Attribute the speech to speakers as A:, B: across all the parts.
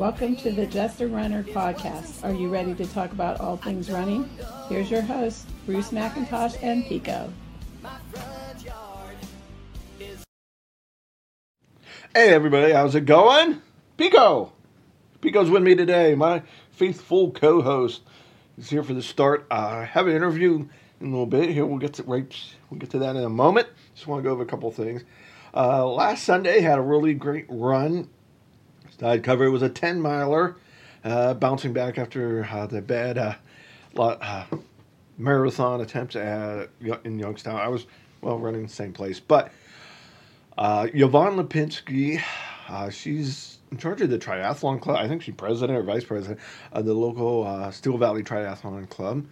A: Welcome to the. Just a Runner podcast. Are you ready to talk about all things running? Here's your hosts, Bruce McIntosh and Pico.
B: Is
C: Hey everybody, how's it going? Pico! Pico's with me today, my faithful co-host. He's here for the start. I have an interview in a little bit. Here we'll get to right we'll get to that in a moment. Just want to go over a couple things. Uh, last Sunday had a really great run. I'd cover it was a 10 miler, uh, bouncing back after uh, the bad uh, lot, uh, marathon attempt at in Youngstown. I was well running the same place, but uh, Yvonne Lipinski, uh, she's in charge of the triathlon club. I think she's president or vice president of the local Steel Valley Triathlon Club.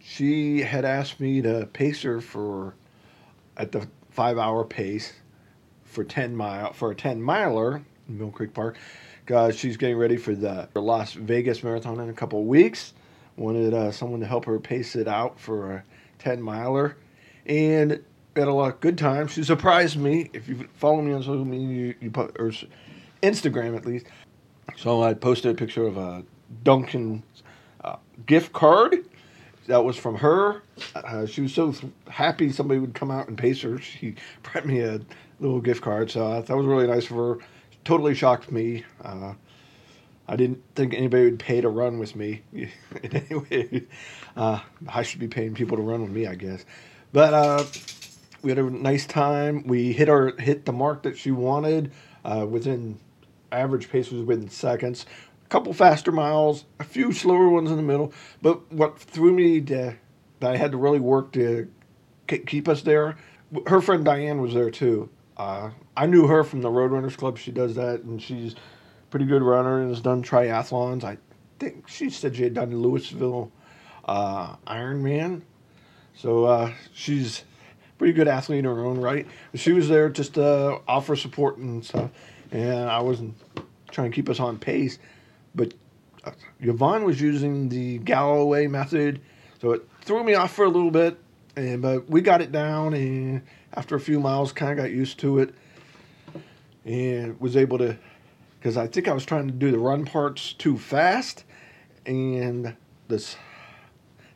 C: She had asked me to pace her for at the five hour pace for ten mile for a ten miler in Mill Creek Park. because she's getting ready for the Las Vegas Marathon in a couple weeks. Wanted uh, someone to help her pace it out for a ten miler, and had a lot of good time. She surprised me. If you follow me on social media, you, you put or Instagram at least. So I posted a picture of a Dunkin' uh, gift card. That was from her. Uh, she was so th- happy somebody would come out and pace her. She brought me a little gift card, so that was really nice of her. Totally shocked me. Uh, I didn't think anybody would pay to run with me. in any way. Uh, I should be paying people to run with me, I guess. But uh, we had a nice time. We hit our hit the mark that she wanted uh, within average pace was within seconds. A couple faster miles, a few slower ones in the middle. But what threw me to, that I had to really work to ke- keep us there. Her friend Diane was there too. Uh, I knew her from the Roadrunners Club. She does that, and she's pretty good runner and has done triathlons. I think she said she had done Louisville uh, Ironman. So uh, she's pretty good athlete in her own right. She was there just to offer support and stuff, and I wasn't trying to keep us on pace. But uh, Yvonne was using the Galloway method, so it threw me off for a little bit. And but we got it down, and after a few miles, kind of got used to it, and was able to. Because I think I was trying to do the run parts too fast, and this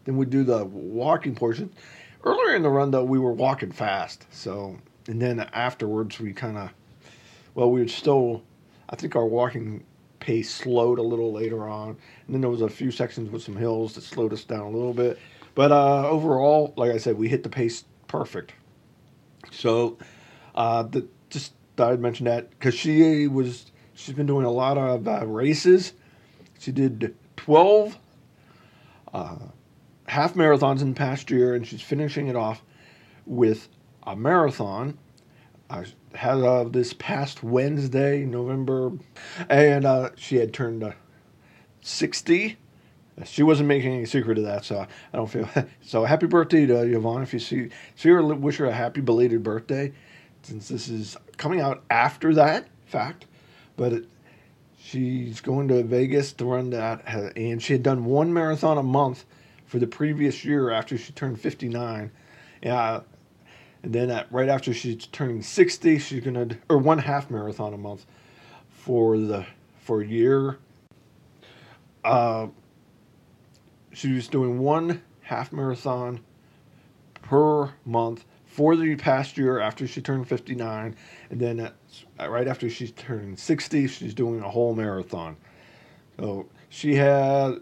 C: then we do the walking portion. Earlier in the run, though, we were walking fast. So, and then afterwards, we kind of, well, we were still, I think our walking pace slowed a little later on. And then there was a few sections with some hills that slowed us down a little bit. But uh, overall, like I said, we hit the pace perfect. So, uh, the, just thought I'd mention that because she was, she's been doing a lot of uh, races. She did 12 half marathons in the past year, and she's finishing it off with a marathon. I had uh, this past Wednesday, November, and uh, she had turned uh, 60. She wasn't making any secret of that, so I don't feel so. Happy birthday to Yvonne! If you see see her, wish her a happy belated birthday, since this is coming out after that fact. But it, she's going to Vegas to run that, and she had done one marathon a month for the previous year after she turned 59. Yeah, and then at, right after she's turning 60, she's gonna or one half marathon a month for the for a year. Uh, she was doing one half marathon per month for the past year after she turned 59 and then at, right after she's turning 60 she's doing a whole marathon. So she had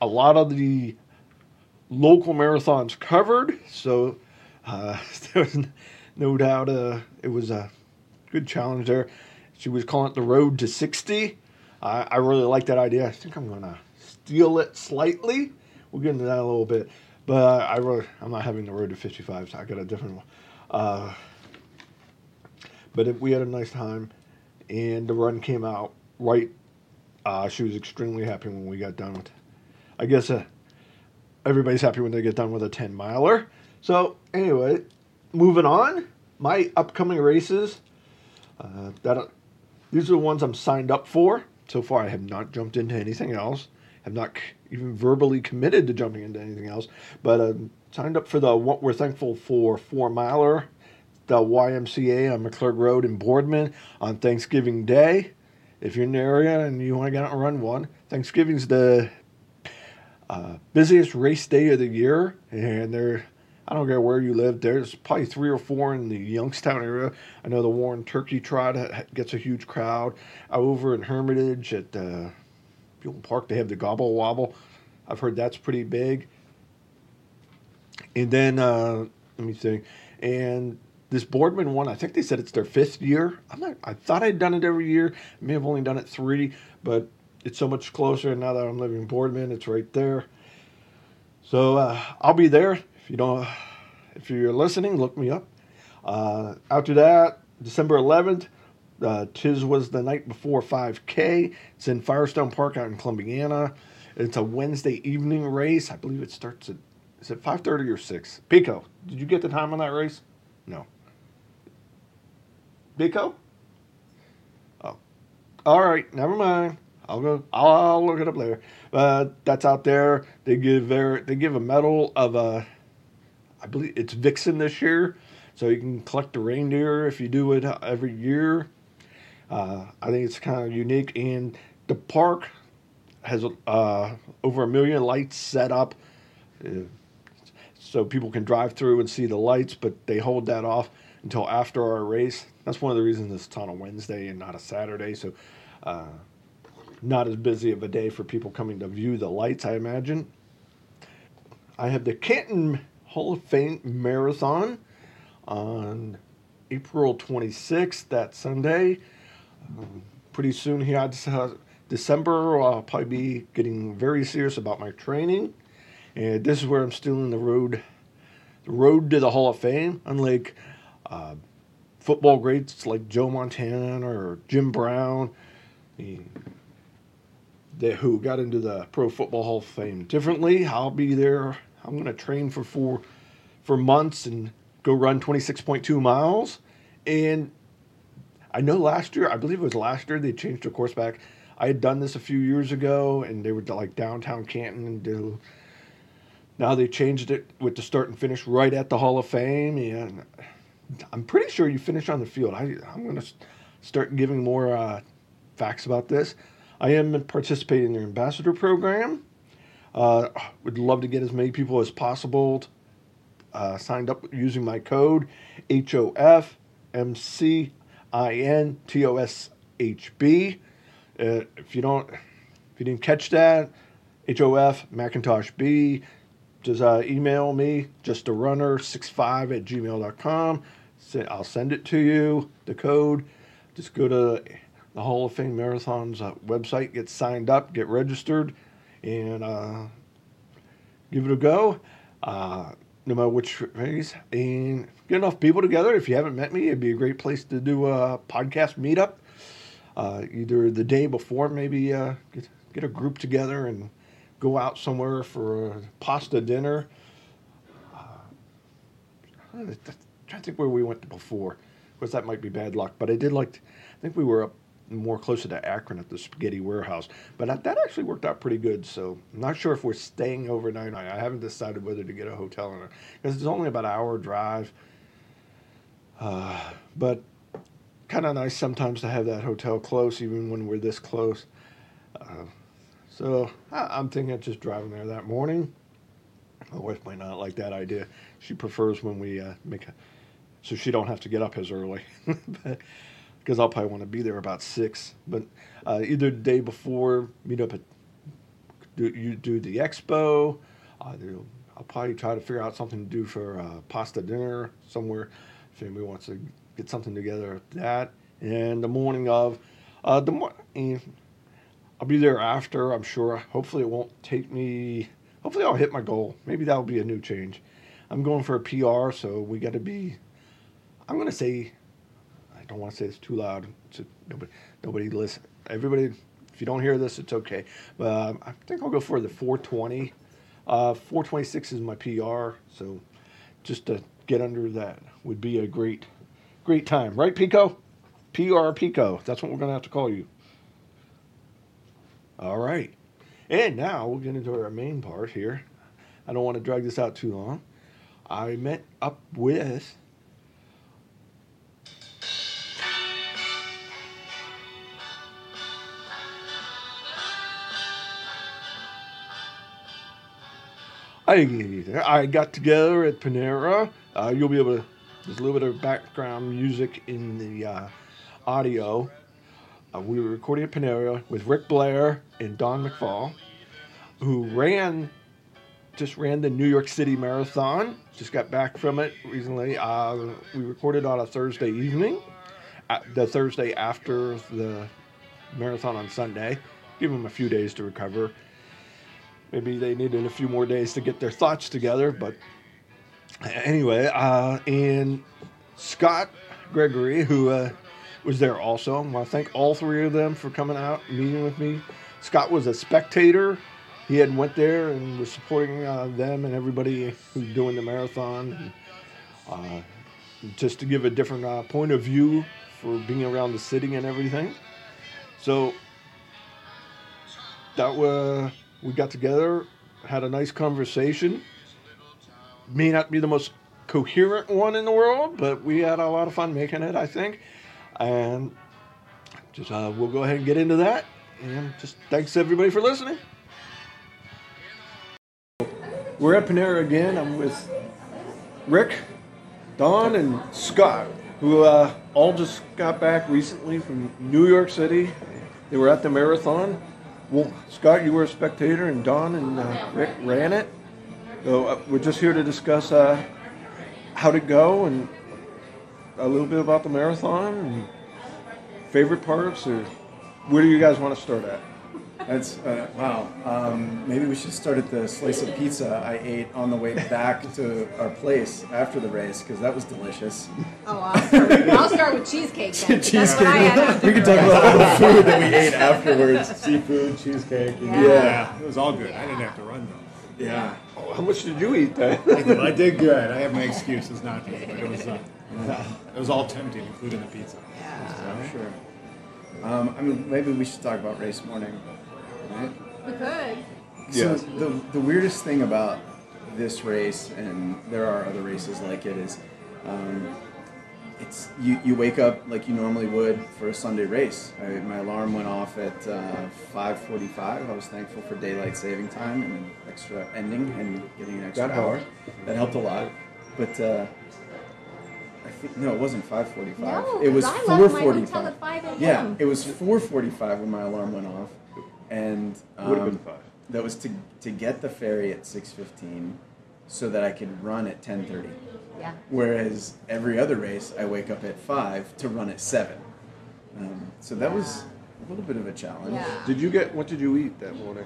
C: a lot of the local marathons covered. So uh, there was no doubt uh, it was a good challenge there. She was calling it the road to 60 I, I really like that idea. I think i'm to steal it slightly we'll get into that a little bit but I really, I'm not having the road to 55, so I got a different one. Uh, but it, we had a nice time, and the run came out right. Uh, she was extremely happy when we got done with. it. I guess uh, everybody's happy when they get done with a 10 miler. So anyway, moving on. My upcoming races. Uh, that these are the ones I'm signed up for. So far, I have not jumped into anything else. Have not even verbally committed to jumping into anything else. But um, signed up for the What We're Thankful for Four Miler, the YMCA on McClurg Road in Boardman on Thanksgiving Day. If you're in the area and you want to get out and run one, Thanksgiving's the uh, busiest race day of the year, and there, I don't care where you live, there's probably three or four in the Youngstown area. I know the Warren Turkey Trot gets a huge crowd. Over in Hermitage at uh, Buhl Park, they have the Gobble Wobble. I've heard that's pretty big. And then, uh, let me see. And this Boardman one, I think they said it's their fifth year. I'm not. I thought I'd done it every year. I may have only done it three, but it's so much closer. And now that I'm living in Boardman, it's right there. So uh, I'll be there. If you don't, if you're listening, look me up. Uh, after that, December 11th, uh, Tis was the night before 5K. It's in Firestone Park out in Columbiana. It's a Wednesday evening race. I believe it starts at is it 5:30 or 6? Pico, did you get the time on that race? No. Pico? Oh. All right, never mind. I'll go. I'll, look it up later. Uh, that's out there. They give their they give a medal of a, I believe it's Vixen this year, so you can collect the reindeer if you do it every year. Uh, I think it's kind of unique, and the park has uh, over a million lights set up, uh, so people can drive through and see the lights. But they hold that off until after our race. That's one of the reasons it's on a Wednesday and not a Saturday. So, uh, not as busy of a day for people coming to view the lights, I imagine. I have the Canton Hall of Fame Marathon on April 26th, that Sunday. Pretty soon here, uh, December, I'll probably be getting very serious about my training. And this is where I'm still in the road, the road to the Hall of Fame. Unlike uh, football greats like Joe Montana or Jim Brown, who got into the Pro Football Hall of Fame differently. I'll be there. I'm going to train for four for months and go run 26.2 miles. And I know last year, I believe it was last year, they changed the course back. I had done this a few years ago, and they were like downtown Canton and do. Now they changed it with the start and finish right at the Hall of Fame, and I'm pretty sure you finish on the field. I, I'm going to start giving more uh, facts about this. I am participating in their ambassador program. Uh, would love to get as many people as possible uh, signed up using my code HOFMCINTOSHB. Uh, if you don't, if you didn't catch that, HOF McIntosh B, just uh, email me, just a runner 65 at gmail.com. I'll send it to you, the code. Just go to the Hall of Fame Marathon's uh, website, get signed up, get registered, and uh, give it a go. No matter which phase, and get enough people together. If you haven't met me, it'd be a great place to do a podcast meetup. Uh, either the day before, maybe uh, get, get a group together and go out somewhere for a pasta dinner. Uh, I'm trying to think where we went before. because that might be bad luck, but I did like. To, I think we were up more closer to Akron at the Spaghetti Warehouse, but that, actually worked out pretty good. So I'm not sure if we're staying overnight. I haven't decided whether to get a hotel or not because it's only about an hour drive. Uh, but kind of nice sometimes to have that hotel close, even when we're this close. Uh, so I, am thinking of just driving there that morning. My wife might not like that idea. She prefers when we uh, make a, so she don't have to get up as early. because I'll probably want to be there about six. But uh, either the day before, meet up at do you do the expo. Uh, I'll probably try to figure out something to do for uh, pasta dinner somewhere if anybody wants to get something together at that. And the morning of, uh, the morning, I'll be there after. I'm sure. Hopefully, it won't take me. Hopefully, I'll hit my goal. Maybe that'll be a new change. I'm going for a PR, so we got to be. I'm to say. Don't want to say it's too loud. A, nobody, nobody listen. Everybody, if you don't hear this, it's okay. But um, I think I'll go for the 420. Uh, 426 is my PR, so just to get under that would be a great Great time, right, Pico? PR Pico. That's what we're to have to call you. All right. And now we'll get into our main part here. I don't want to drag this out too long. I met up with. I, I got together at Panera. Uh, you'll be able to, there's a little bit of background music in the uh, audio. Uh, we were recording at Panera with Rick Blair and Dawn McFall, who ran, just ran the New York City Marathon. Just got back from it recently. Uh, we recorded on a Thursday evening, the Thursday after the marathon on Sunday. Give them a few days to recover. Maybe they needed a few more days to get their thoughts together, but anyway, uh, and Scott Gregory, who uh, was there also, I want to thank all three of them for coming out and meeting with me. Scott was a spectator. He had went there and was supporting uh, them and everybody who's doing the marathon. Uh, just to give a different uh, point of view for being around the city and everything. So that was we got together, had a nice conversation. May not be the most coherent one in the world, but we had a lot of fun making it, I think. And just uh, we'll go ahead and get into that. And just thanks everybody for listening. We're at Panera again. I'm with Rick, Dawn, and Scott, who uh, all just got back recently from New York City. They were at the marathon. Well, Scott, you were a spectator, and Dawn and uh, Rick ran it. So uh, we're just here to discuss uh, how to go and a little bit about the marathon and favorite parts, or where do you guys want to start at?
D: That's uh, wow. Um, maybe we should start at the slice of pizza I ate on the way back to our place after the race because that was delicious.
E: Oh, I'll start, I'll start with cheesecake then. 'cause That's what I had after
D: We can talk about all the food that we ate afterwards: seafood, cheesecake.
E: Yeah.
D: yeah,
F: It was all good. I didn't have to run though.
D: yeah.
C: Oh, how much did you eat then?
F: I did good. I have my excuses not to, but it was uh, it was all tempting, including the pizza.
D: I'm sure. Um, I mean, maybe we should talk about race morning, right?
E: We could.
D: So
C: Yes.
D: the the weirdest thing about this race, and there are other races like it, is um, it's you, you wake up like you normally would for a Sunday race. I, my alarm went off at uh, 5:45. I was thankful for daylight saving time and an extra ending and getting an extra
C: That
D: hour.
C: helped.
D: That helped a lot. But uh, I think no, it wasn't 5:45.
E: No,
D: it was
E: 'cause I left my
D: 4:45.
E: hotel at 5 a.m.
D: Yeah, it was 4:45 when my alarm went off, and um,
C: Would have been five.
D: that was to to get the ferry at 6:15, so that I could run at 10:30.
E: Yeah.
D: Whereas every other race, I wake up at five to run at seven. Um, so that was a little bit of a challenge.
E: Yeah.
C: Did you get? What did you eat that morning?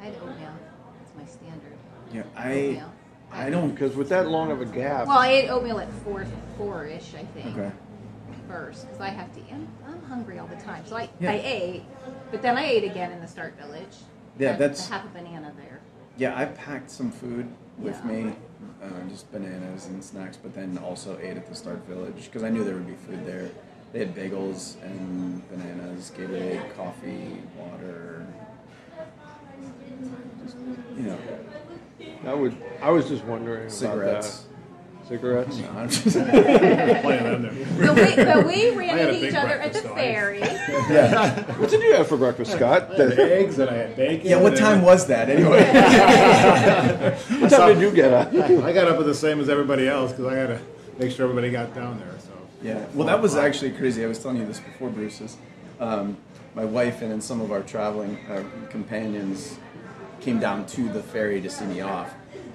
E: I had oatmeal. That's my standard.
D: Yeah, I
E: Oatmeal.
D: I don't.
C: Because with that long of a gap,
E: Well, I ate oatmeal at 4 4-ish, I think,
D: Okay.
E: first. Because I have to, I'm, I'm hungry all the time. So I,
D: Yeah.
E: I ate, but then I ate again in the Start Village.
D: Yeah,
E: Had
D: that's-
E: half a banana there.
D: Yeah, I packed some food with
E: Yeah.
D: me, uh, just bananas and snacks, but then also ate at the Start Village because I knew there would be food there. They had bagels and bananas, Gatorade, coffee, water. Just, you know,
C: I would. I was just wondering
D: cigarettes.
C: About that. Cigarettes.
D: No, I'm just-
F: Plenty of them there.
E: So we, but we ran
F: I had a
E: into
F: big
E: each other at the
F: breakfast, though. I-
E: ferry.
D: yeah.
C: What did you have for breakfast, Scott?
F: I had eggs and I had bacon.
D: Yeah, what
F: and
D: time was that anyway?
C: What time did you get up?
F: I got up at the same as everybody else because I had to make sure everybody got down there. So
D: Yeah, well, that was actually crazy. I was telling you this before, Bruce's. Um, my wife and then some of our traveling uh, companions came down to the ferry to see me off,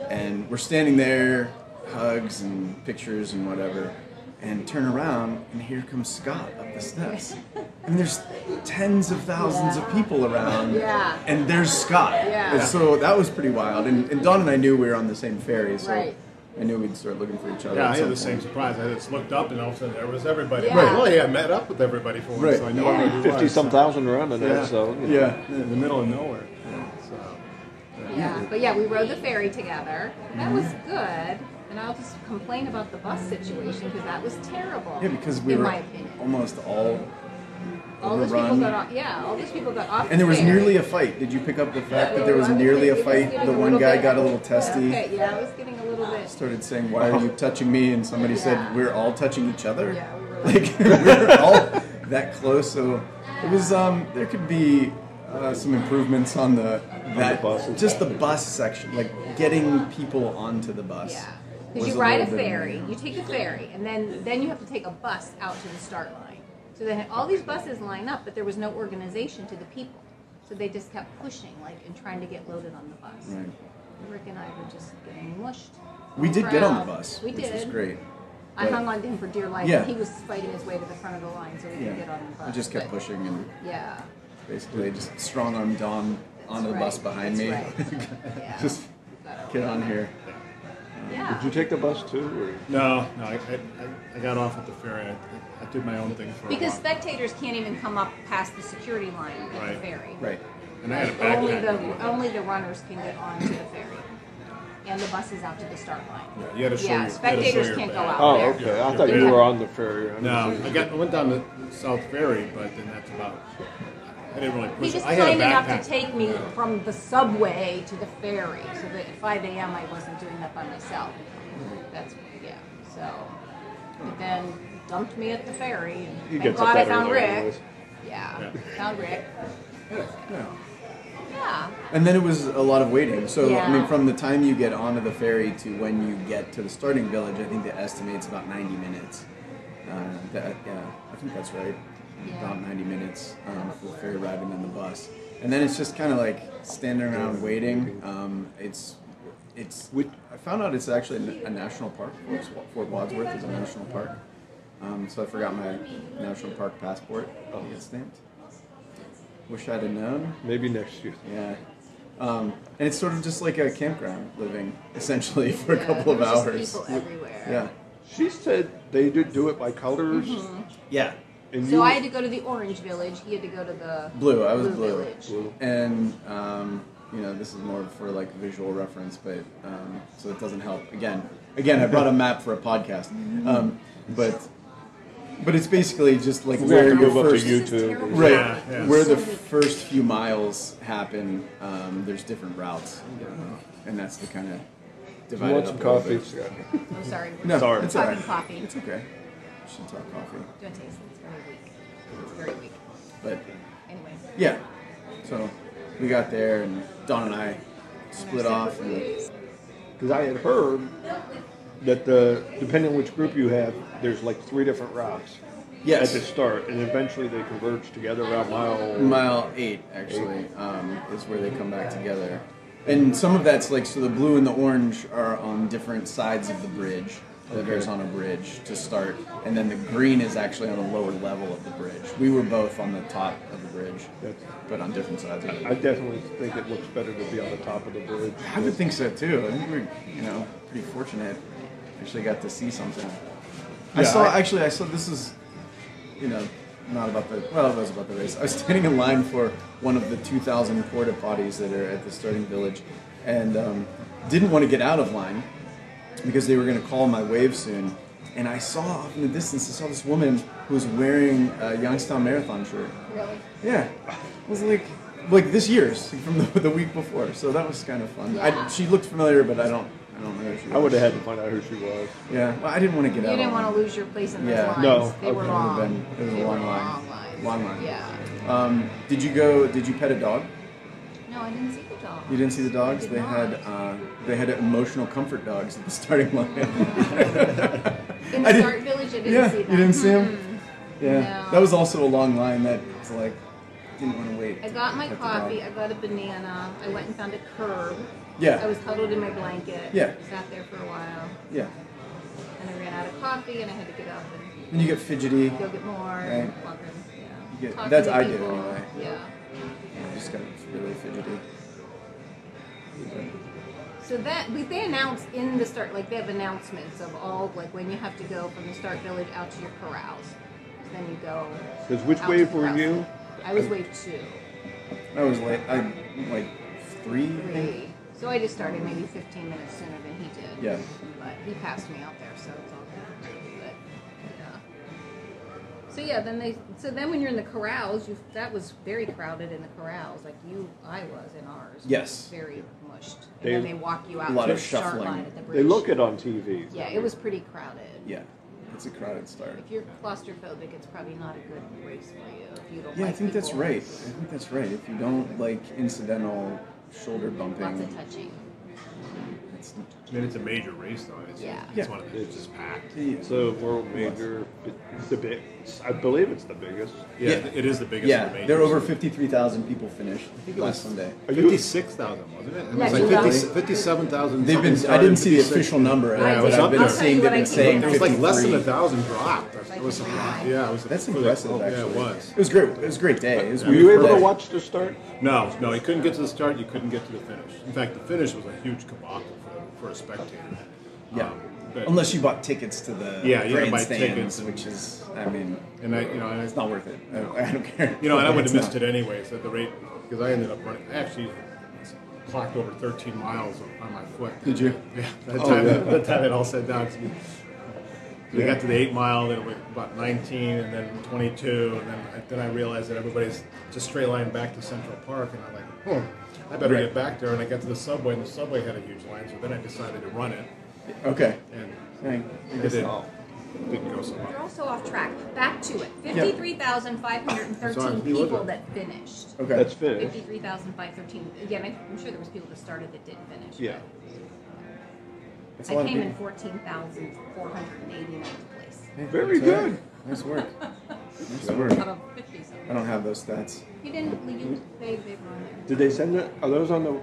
D: and we're standing there, hugs and pictures and whatever, and turn around and here comes Scott up the steps, and there's tens of thousands of people around,
E: Yeah.
D: and there's Scott.
E: Yeah.
D: And so that was pretty wild. And, and Dawn and I knew we were on the same ferry, so
E: Right.
D: I knew we'd start looking for each other.
F: yeah, I
D: some
F: had the same surprise. I just looked up and all of a sudden there was everybody.
E: Yeah. Right.
F: Well, yeah, I met up with everybody for once,
D: Right.
F: so I knew
E: Yeah.
F: everybody was.
C: Fifty some
F: so-
C: thousand running
F: Yeah.
C: there, so you know.
D: Yeah.
F: in the middle of nowhere. So
E: Yeah, but yeah, we rode the ferry together. That mm-hmm. was good. And I'll just complain about the bus situation because that was terrible.
D: Yeah, because we
E: in
D: were
E: my opinion.
D: almost all
E: All those people
D: overrun.
E: got off. Yeah, all those people got off.
D: And there was
E: the
D: nearly a fight. Did you pick up the fact that there was nearly a fight? The one guy
E: bit-
D: got a little testy.
E: Okay, yeah, I was getting a little bit
D: started saying, "Why are you touching me?" And somebody
E: Yeah.
D: said, "We're all touching each other."
E: Yeah, we were
D: like we're all that close. So it was. Um, there could be uh, some improvements on the that
C: buses.
D: just the bus section, like getting people onto the bus.
E: Yeah,
D: was
E: because you ride a ferry, you take a ferry, and then then you have to take a bus out to the start line. So then all these buses line up, but there was no organization to the people. So they just kept pushing, like, and trying to get loaded on the bus.
D: Right.
E: Rick and I were just getting mushed.
D: We did get on the bus,
E: We
D: which
E: did.
D: was great.
E: I hung on to him for dear life.
D: Yeah.
E: and He was fighting his way to the front of the line so we could get on the bus.
D: we just kept
E: But,
D: pushing and
E: Yeah.
D: basically just strong armed Dawn onto the
E: That's
D: bus behind
E: That's
D: me.
E: right. Yeah.
D: just get on here.
E: Yeah.
C: Did you take the bus too? Or?
F: No, no, I, I, I got off at the ferry. I, I did my own thing for
E: Because
F: a while.
E: spectators can't even come up past the security line at
F: Right.
E: the ferry.
D: Right.
F: And I had a
E: Only the only the runners can get onto the ferry, and the buses out to the start line.
F: Yeah, you had to show
E: Yeah,
F: your- you had to
E: spectators
F: show
E: can't go
F: badge.
E: out.
C: Oh,
E: there.
C: okay. I thought you were on the ferry. I
F: No, I got I went down the South Ferry, but then that's about. I didn't really
E: He
F: push.
E: was
F: it. I had a
E: kind enough
F: backpack.
E: to take me from the subway to the ferry, so that at 5 a.m. I wasn't doing that by myself. That's yeah. So, but then dumped me at the ferry. And
C: You
E: thank
C: get to
E: God I
C: that
E: found
C: early
E: Rick.
C: anyways.
E: Yeah,
F: Yeah.
E: found Rick.
D: Yeah.
E: Yeah.
D: And then it was a lot of waiting. So I
E: Yeah.
D: mean, from the time you get onto the ferry to when you get to the starting village, I think the estimate's about 90 minutes. Uh, that, yeah, I think that's right.
E: Yeah.
D: About 90 minutes um, for the ferry ride and then the bus. And then it's just kind of like standing around waiting. Um, it's it's. I found out it's actually a national park. Fort- Fort Wadsworth is a national park. Um, so I forgot my national park passport. Oh, get stamped. Wish I'd have known.
C: Maybe next year.
D: Yeah. Um, and it's sort of just like a campground living, essentially, for a couple of hours.
E: just people everywhere.
D: Yeah.
C: She said they did do it by colors.
D: Yeah.
C: And
E: So
C: you,
E: I had to go to the orange village. He had to go to the
D: Blue. I was
E: blue,
D: blue.
E: village.
C: Blue.
D: And, um, you know, this is more for like visual reference, but um, so it doesn't help. Again, again, I brought a map for a podcast. Um, but but it's basically just like where your
C: move up to
D: first
C: YouTube.
D: Right,
F: Yeah, yeah.
D: where the first few miles happen, um, there's different routes, uh, and that's the kind of
C: Do you want some coffee?
D: bit.
E: I'm sorry.
D: No,
C: Sorry.
D: it's all
E: Talking coffee.
D: It's okay. Should talk coffee,
E: Do a taste. It's very weak. It's very weak.
D: but
E: Anyway.
D: yeah. So we got there, and Dawn and I split off,
C: Because I had heard that the depending on which group you have, there's like three different routes
D: yes,
C: at the start, and eventually they converge together around mile.
D: mile eight actually um, is where they come back together, and some of that's like so the blue and the orange are on different sides of the bridge. There's on a bridge to start, and then the green is actually on a lower level of the bridge. We were both on the top of the bridge,
C: That's-
D: but on different sides of it.
C: I definitely think it looks better to be on the top of the bridge.
D: I would think so too. I think we're, you know, pretty fortunate. Actually, got to see something. I saw.
C: I-
D: actually, I saw. This is, you know, not about the. Well, it was about the race. I was standing in line for one of the 2,000 porta potties that are at the starting village, and um, didn't want to get out of line because they were going to call my wave soon. And I saw off in the distance, I saw this woman who was wearing a Youngstown Marathon shirt.
E: Really?
D: Yeah, it was like like this year's from the, the week before. So that was kind of fun. I, she looked familiar, but I don't I don't know who she was.
C: I would have had to find out who she was.
D: Yeah, well, I didn't want to get
E: You
D: out.
E: You
D: didn't
E: want to lose your place in those
D: Yeah.
E: lines.
C: No.
E: They were
C: Okay.
E: long.
D: It would've been- it was a
E: They
D: long
E: were
D: line.
E: Long lines.
D: Long line.
E: Yeah.
D: Um, did you go? Did you pet a dog?
E: No, I didn't see the dog.
D: You didn't see the dogs? They
E: not.
D: had uh, they had emotional comfort dogs at the starting line.
E: In
D: I
E: the start village, I didn't
D: yeah,
E: see
D: you didn't see them.
E: Mm-mm.
D: Yeah,
E: No.
D: that was also a long line that was like didn't want to wait.
E: I got my
D: pet the dog.
E: coffee. I got a banana. I went and found a curb.
D: Yeah.
E: I was huddled in my blanket.
D: Yeah.
E: Sat there for a while.
D: Yeah,
E: And I ran out of coffee and I had to get up and
D: and you get fidgety.
E: go get more.
D: Right.
E: Walk in, yeah.
D: You get- that's- I did
E: people.
D: anyway.
E: Yeah.
D: You just got really fidgety.
E: So that we- they announce in the start, like they have announcements of all, like when you have to go from the start village out to your corrals. So then you go.
C: Because which
E: out to
C: wave
E: the
C: were
E: corrals.
C: you?
E: I was wave two,
D: I was late. I like three. I think?
E: three. So I just started maybe 15 minutes sooner than he did.
D: Yeah.
E: But he passed me out there, so So yeah, then they. So then when you're in the corrals, you that was very crowded in the corrals. Like you, I was in ours.
D: Yes.
E: Very mushed. And
C: They-
E: then they walk you out
D: A lot
E: to
D: of
E: the start
D: shuffling.
E: line at the bridge.
C: They look it on TV.
E: Yeah, it was pretty crowded.
D: Yeah, it's a crowded start.
E: If you're claustrophobic, it's probably not a good race for you. If you don't
D: Yeah, I
E: like
D: think that's right. I think that's right. If you don't like incidental shoulder bumping,
E: Lots of touching.
D: It's,
F: I mean, it's a major race, though. It's,
E: Yeah.
F: It's one of the, it's just packed.
D: yeah.
C: It's a world major. It's the big. I believe it's the biggest.
F: Yeah,
D: Yeah.
F: it is the biggest.
D: yeah,
F: the
D: there were
F: majors.
D: over fifty-three thousand people finished I
F: think it
D: last
F: was-
D: Sunday.
F: Fifty-six thousand, wasn't it? It
E: Yeah,
F: was like 50 57,000.
D: They've been. I didn't see the official number,
F: Yeah, it
D: but
F: was
D: I've
F: up
D: been seeing. They've been saying
E: what I
F: It was like less than a thousand dropped. It was a lot. Yeah, it was.
D: That's
F: for the-
D: impressive,
F: oh,
D: actually.
F: Yeah, it was.
D: It was great. It was a great day. Was
C: Were you able
D: beautiful
C: to watch the start?
F: No, no, you couldn't get to the start. You couldn't get to the finish. In fact, the finish was a huge debacle for, a spectator.
D: Yeah.
F: Um, but-
D: Unless you bought tickets to the
F: Yeah, you buy tickets and-
D: which is, I mean,
F: and I, you know,
D: it's not worth it. I, I don't care.
F: You know, and I would have missed
D: not.
F: it anyways at the rate because I ended up running. I actually clocked over 13 miles on my foot.
D: Did you?
F: Yeah. That
D: Oh,
F: time,
D: yeah.
F: that time it all set down. We
D: Yeah.
F: got to the eight mile, then it was about 19, and then 22, and then I, then I realized that everybody's just straight line back to Central Park, and I'm like, hmm, I better
D: Right.
F: get back there. And I got to the subway, and the subway had a huge line, so then I decided to run it,
D: Okay.
F: and
D: Thank
F: it
D: you.
F: didn't, didn't go so
E: You're
F: well.
E: also off track. Back to it. Fifty-three thousand five hundred and
F: Sorry,
E: thirteen
F: who was
E: people that finished.
D: Okay.
C: That's finished.
E: Fifty-three thousand five thirteen. Again, I- I'm sure there was people that started that didn't finish.
C: Yeah.
D: That's a
E: I came in
D: people.
E: fourteen thousand four hundred and eighty-ninth place
C: Very
D: That's all right.
C: good.
D: Nice work. Nice work.
E: out of
D: I don't have those stats.
E: You didn't. You, they they were on
C: Did they send it? Are those on the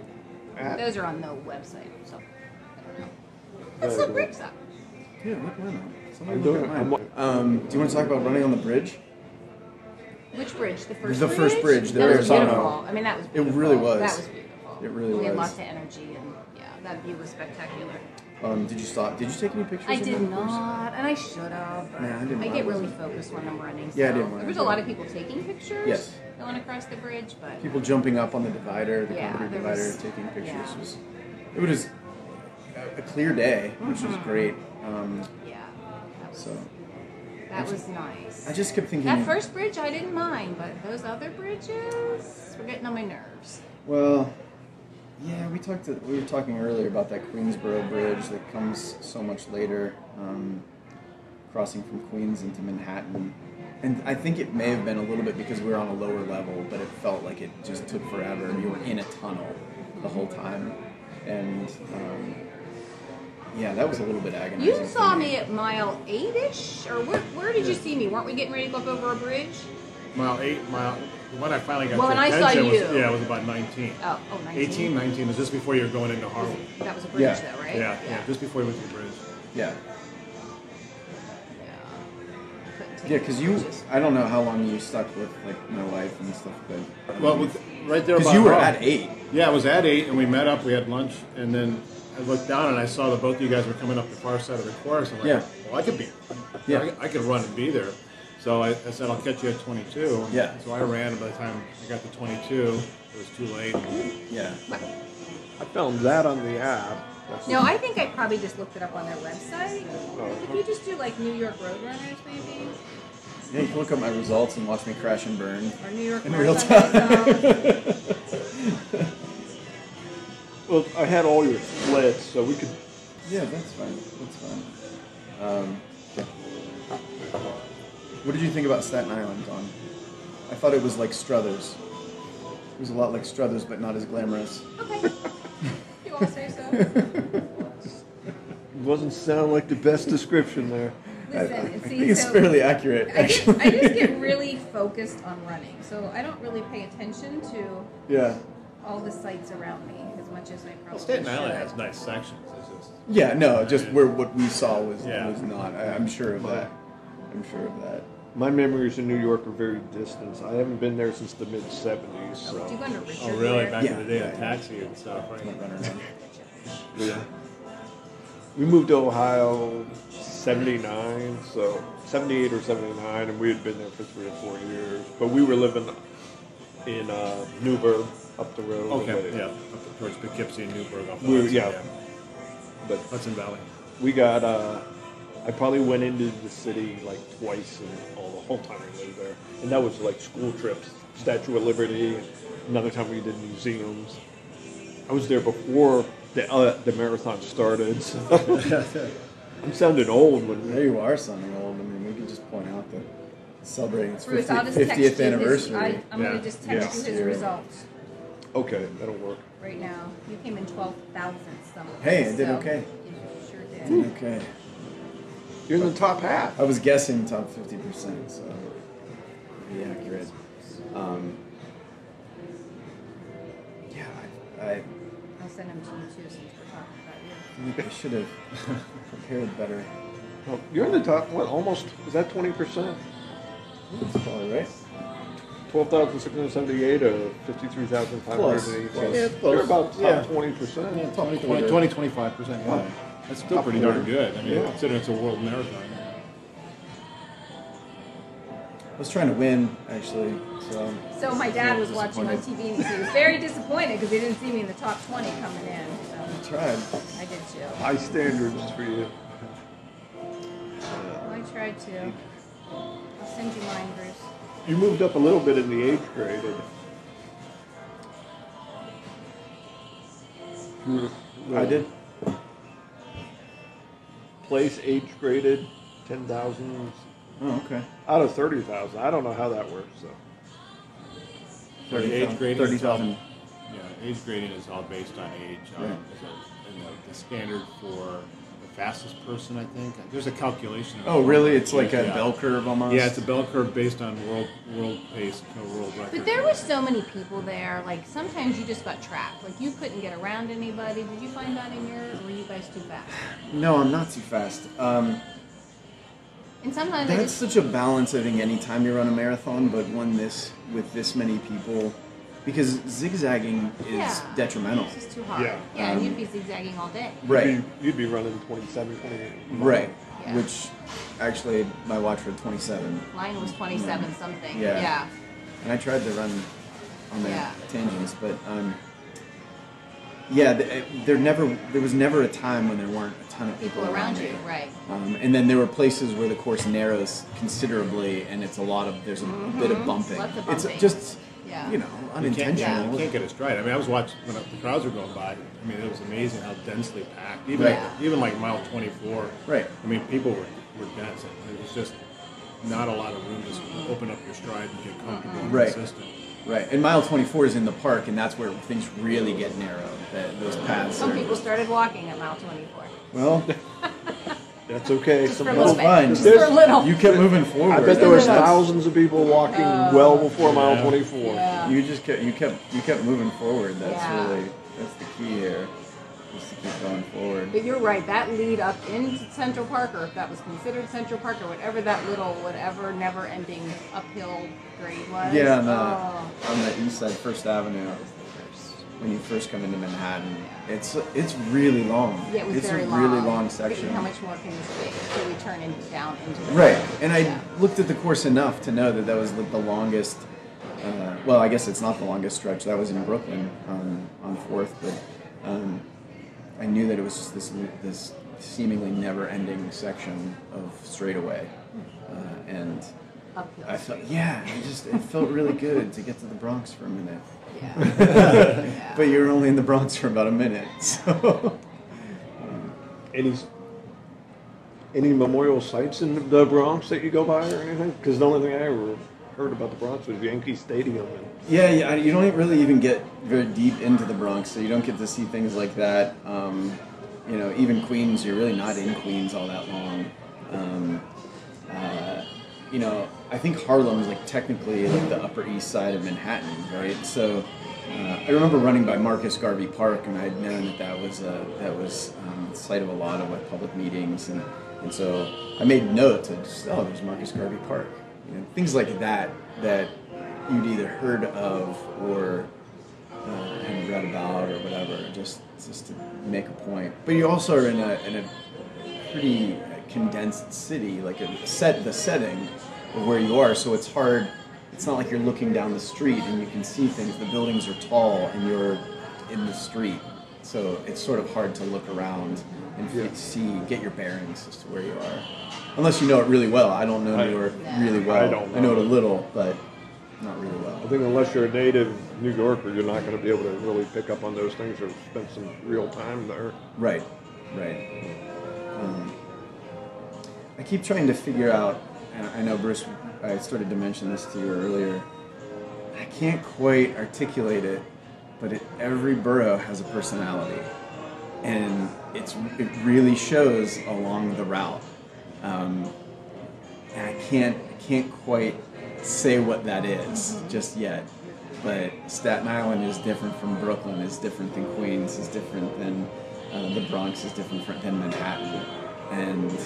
C: app?
E: Those are on the website. So I don't know. Let's
C: Very
E: look
C: good.
E: bricks up.
D: Yeah, look at mine. Somebody
C: I'm
D: look
C: doing
D: at
C: it.
D: mine. Um, do you want to talk about running on the bridge?
E: Which bridge? The first
D: The
E: bridge?
D: first bridge, the
E: that was
D: Verrazano.
E: beautiful. I mean, that was
D: It
E: beautiful.
D: really was.
E: That was beautiful.
D: It really was.
E: We had
D: was.
E: lots of energy, and yeah, that view was spectacular.
D: Um, did you stop? Did you take any pictures?
E: I did not, and I should have.
D: Nah, I didn't
E: I get really focused when I'm running.
D: Yeah, I
E: so
D: didn't
E: There was a lot of people taking pictures.
D: Yes.
E: Going across the bridge, but
D: People jumping up on the divider, the
E: Yeah,
D: concrete divider,
E: was-
D: taking pictures.
E: yeah.
D: Was, it was a- a clear day, which was great. Um,
E: yeah, that was,
D: so
E: that was nice.
D: I just kept thinking.
E: that first bridge I didn't mind, but those other bridges were getting on my nerves.
D: Well, yeah, we talked. To, we were talking earlier about that Queensboro Bridge that comes so much later, um, crossing from Queens into Manhattan, and I think it may have been a little bit because we were on a lower level, but it felt like it just took forever. You were in a tunnel the whole time, and um, yeah, that was a little bit agonizing.
E: You saw me at mile eight-ish, or where, where did you see me? Weren't we getting ready to look over a bridge?
F: Mile eight, mile. When I finally got
E: Well,
F: to
E: when I saw
F: attention was,
E: you.
F: yeah, it was about 19.
E: Oh, oh, 19.
F: 18, 19 was just before you were going into Harlem.
E: That was a bridge,
D: Yeah.
E: though, right?
F: Yeah, yeah, just before you went to the bridge.
D: Yeah,
E: Yeah. Couldn't take
D: yeah, because you.
E: pictures.
D: I don't know how long you stuck with like my wife and stuff, but
F: Well, with, right there
D: because
F: about
D: you were
F: Harlem.
D: at eight.
F: Yeah, it was at eight, and we met up. We had lunch, and then I looked down and I saw that both of you guys were coming up the far side of the course. I'm like,
D: Yeah.
F: well, I could be.
D: Yeah.
F: I, I could run and be there. So I, I said, I'll catch you at 22.
D: Yeah.
F: So I ran, and by the time I got to 22, it was too late.
D: Yeah.
C: I found that on the app. That's
E: No, I think I probably just looked it up on their website.
C: Oh.
E: If you just do like New York Roadrunners, maybe,
D: Yeah, you can look up my results and watch me crash and burn.
E: or New York
D: In real
E: Roadrunners. um,
C: Well, I had all your splits, so we could.
D: Yeah, that's fine. That's fine. Um, what did you think about Staten Island, Dawn? I thought it was like Struthers. It was a lot like Struthers, but not as glamorous.
E: okay. You all say so.
C: It doesn't sound like the best description there.
D: I, I
E: Listen,
D: think it's
E: so
D: fairly accurate,
E: I just,
D: actually.
E: I just get really focused on running, so I don't really pay attention to
D: yeah.
E: all the sights around me as much as I probably
F: Well, Staten
E: should.
F: Island has nice sections. It's just,
D: Yeah, no, just where what we saw was
F: Yeah.
D: was not. I, I'm sure of that. I'm sure of that.
C: My memories in New York are very distant. I haven't been there since the mid 70s.
E: Do you
C: So.
E: go into Richard?
F: oh, really? Back
D: Yeah,
F: in the day,
D: yeah,
F: in
D: yeah.
F: taxi and stuff, right?
D: Not running around.
C: Yeah. We moved to Ohio 79, so 78 or 79, and we had been there for three or four years. But we were living in uh, Newburgh up the road.
F: Okay, yeah, up towards Poughkeepsie and Newburgh. Off the
C: We were-
F: Hudson,
C: yeah. But
F: Hudson Valley.
C: we got uh, I probably went into the city like twice and all the whole time I lived there, and that was like school trips, Statue of Liberty. Another time we did museums. I was there before the uh, the marathon started. So I'm sounding old when
D: There you are, sounding old. I mean, we can just point out that celebrating its
E: Bruce,
D: 50,
E: I'll just text
D: 50th
E: you his,
D: anniversary.
E: I, I'm
C: Yeah.
E: gonna just
C: Yeah.
E: text you his
D: Yeah.
E: results
C: okay, that'll work.
E: right now. You came in twelve thousandths something.
D: Hey, I did
E: so
D: okay.
E: You sure did.
D: Okay.
C: You're in the top half.
D: I was guessing top 50%, so pretty accurate. Um, yeah, I, I
E: I'll send them to you too since we're talking about you.
D: think I should have prepared better.
C: Well, you're in the top. What? Almost? Is that twenty percent?
D: That's probably right.
C: Twelve thousand six hundred seventy-eight of fifty-three thousand five hundred eighty-six.
D: Close,
F: Yeah,
C: You're about top
F: Yeah.
C: twenty percent.
D: Yeah, top
F: 20,
D: 20,
F: 20, 25 percent. Yeah, that's still pretty darn good. I mean,
C: Yeah.
F: considering it's a world marathon.
D: I was trying to win, actually, so.
E: So my dad was watching on TV and he was very disappointed because he didn't see me in the top twenty coming in.
D: I
E: So
D: tried.
E: I did too.
C: High standards for you.
E: Well, I tried to. I'll send you mine, Bruce.
C: You moved up a little bit in the age graded. You hmm.
D: I did.
C: Place age graded ten thousand
D: Oh, okay.
C: out of thirty thousand. I don't know how that works. So
F: The age grading is all-
D: 30,000.
F: Yeah, age grading is all based on age. Um,
D: Right.
F: and like the standard for the fastest person, I think. There's a calculation. of
D: Oh, really? It's like a
F: Yeah.
D: bell curve almost?
F: Yeah, it's a bell curve based on world world pace, no world record.
E: But there were so many people there. Like sometimes you just got trapped. Like you couldn't get around anybody. Did you find that in your? Or were you guys too fast?
D: No, I'm not too fast. Um,
E: And sometimes
D: That's
E: just,
D: such a balance. I think any time you run a marathon, but one this with this many people, because zigzagging is
E: Yeah.
D: detrimental.
E: it's just too hard.
C: Yeah.
E: Yeah, and
D: Um,
E: you'd be zigzagging all day.
D: Right.
C: You'd be, you'd be running 27, 28.
D: Right.
E: Yeah.
D: Which actually my watch read 27,
E: Mine was twenty-seven something.
D: Yeah.
E: Yeah.
D: and I tried to run on the
E: Yeah.
D: tangents, but um, yeah, there never there was never a time when there weren't a ton of people,
E: People around
D: me.
E: you, right?
D: Um, and then there were places where the course narrows considerably, and it's a lot of there's a bit of bumping.
E: Lots of
D: It's just
E: Yeah.
D: you know
F: You can't,
D: unintentional.
F: yeah, you can't get it straight. I mean, I was watching when the crowds were going by. I mean, it was amazing how densely packed. Even
D: Right.
F: even like mile 24.
D: Right.
F: I mean, people were, were dense. It was just not a lot of room to open up your stride and get comfortable and
D: Right.
F: consistent.
D: Right, and mile 24 is in the park, and that's where things really get narrow. That those paths.
E: Some
D: are-
E: people started walking at mile twenty-four.
D: Well,
C: That's okay.
E: Just
C: Some
E: for a
C: people-
E: little bit.
D: fine.
E: Just for a little.
D: you kept moving forward.
C: I bet there was thousands of people walking
E: Oh.
C: well before mile
F: Yeah.
C: 24.
E: Yeah.
D: You just kept you kept you kept moving forward. That's
E: Yeah.
D: really that's the key here. Just to keep going forward.
E: But you're right, that lead up into Central Park, or if that was considered Central Park, or whatever that little, whatever never ending uphill grade was.
D: Yeah, on the uh,
E: Oh,
D: on the east side, First Avenue, when you first come into Manhattan, it's it's really long.
E: Yeah, it was
D: it's
E: very
D: a
E: long.
D: really long section.
E: How much more can this be we turn in, down into the
D: Right,
E: park.
D: and I
E: Yeah.
D: looked at the course enough to know that that was like the longest. Uh, well, I guess it's not the longest stretch. That was in Brooklyn on on Fourth, but um, I knew that it was just this this seemingly never-ending section of straightaway, uh, and
E: uphill.
D: I felt yeah, it just it felt really good to get to the Bronx for a minute.
E: Yeah. Yeah.
D: But you're only in the Bronx for about a minute, so
C: Any any memorial sites in the Bronx that you go by or anything? Because the only thing I ever heard about the Bronx was Yankee Stadium. And
D: Yeah, yeah. You don't really even get very deep into the Bronx, so you don't get to see things like that. Um, you know, even Queens, you're really not in Queens all that long. Um, uh, you know, I think Harlem is like technically like the Upper East Side of Manhattan, right? So uh, I remember running by Marcus Garvey Park, and I'd known that that was a, that was um, the site of a lot of like public meetings, and and so I made notes. to just oh, there's Marcus Garvey Park, you know, things like that that you'd either heard of or uh, had read about or whatever, just just to make a point. But you also are in a in a pretty condensed city, like a set the setting of where you are, so it's hard. It's not like you're looking down the street and you can see things. The buildings are tall and you're in the street, so it's sort of hard to look around and
C: Yeah.
D: see get your bearings as to where you are. Unless you know it really well. I don't know
C: I-
D: New York really well.
C: I don't
D: I know it a little, but not really well.
C: I think unless you're a native New Yorker, you're not going to be able to really pick up on those things or spend some real time there.
D: Right, right. Um, I keep trying to figure out, and I know Bruce, I started to mention this to you earlier. I can't quite articulate it, but it, every borough has a personality, and it's it really shows along the route. Um, and I can't I can't quite say what that is just yet. But Staten Island is different from Brooklyn, is different than Queens, is different than uh, the Bronx, is different than Manhattan, and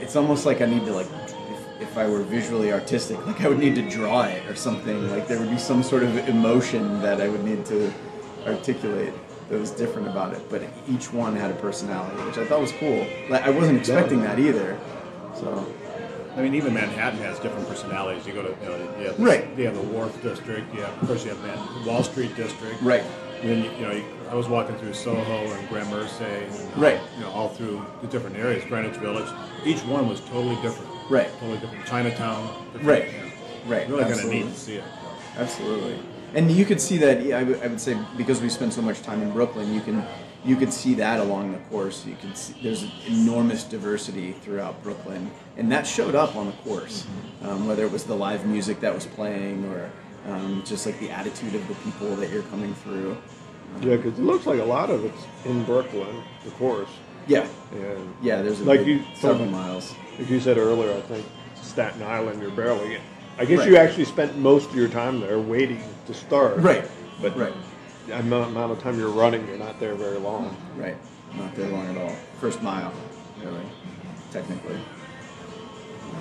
D: it's almost like I need to like if, if I were visually artistic, like I would need to draw it or something. Like there would be some sort of emotion that I would need to articulate that was different about it. But each one had a personality, which I thought was cool. Like I wasn't expecting that either. So
F: I mean, even Manhattan has different personalities. You go to, you know, you have,
D: Right.
F: You have the Wharf District. You have, of course, you have Man- Wall Street District.
D: Right.
F: And then you, you know, you, I was walking through Soho and Gramercy, and, uh,
D: Right.
F: You know, all through the different areas, Greenwich Village. Each one was totally different.
D: Right.
F: Totally different. Chinatown. different,
D: Right.
F: yeah.
D: Right,
F: Really kind of neat to see it.
D: Absolutely. And you could see that. yeah, I would- say because we spend so much time in Brooklyn, you can you could see that along the course. You could see there's enormous diversity throughout Brooklyn, and that showed up on the course. Um, whether it was the live music that was playing, or um, just like the attitude of the people that you're coming through.
C: Yeah, because it looks like a lot of it's in Brooklyn, of course.
D: Yeah,
C: And
D: yeah. There's a
C: Like
D: big-
C: you-
D: several miles.
C: like you said earlier, I think Staten Island, you're barely. I guess
D: Right.
C: you actually spent most of your time there waiting to start.
D: Right.
C: But
D: Right.
C: the amount amount of time you're running, you're not there very long.
D: Right. Not there long at all. First mile, really, technically.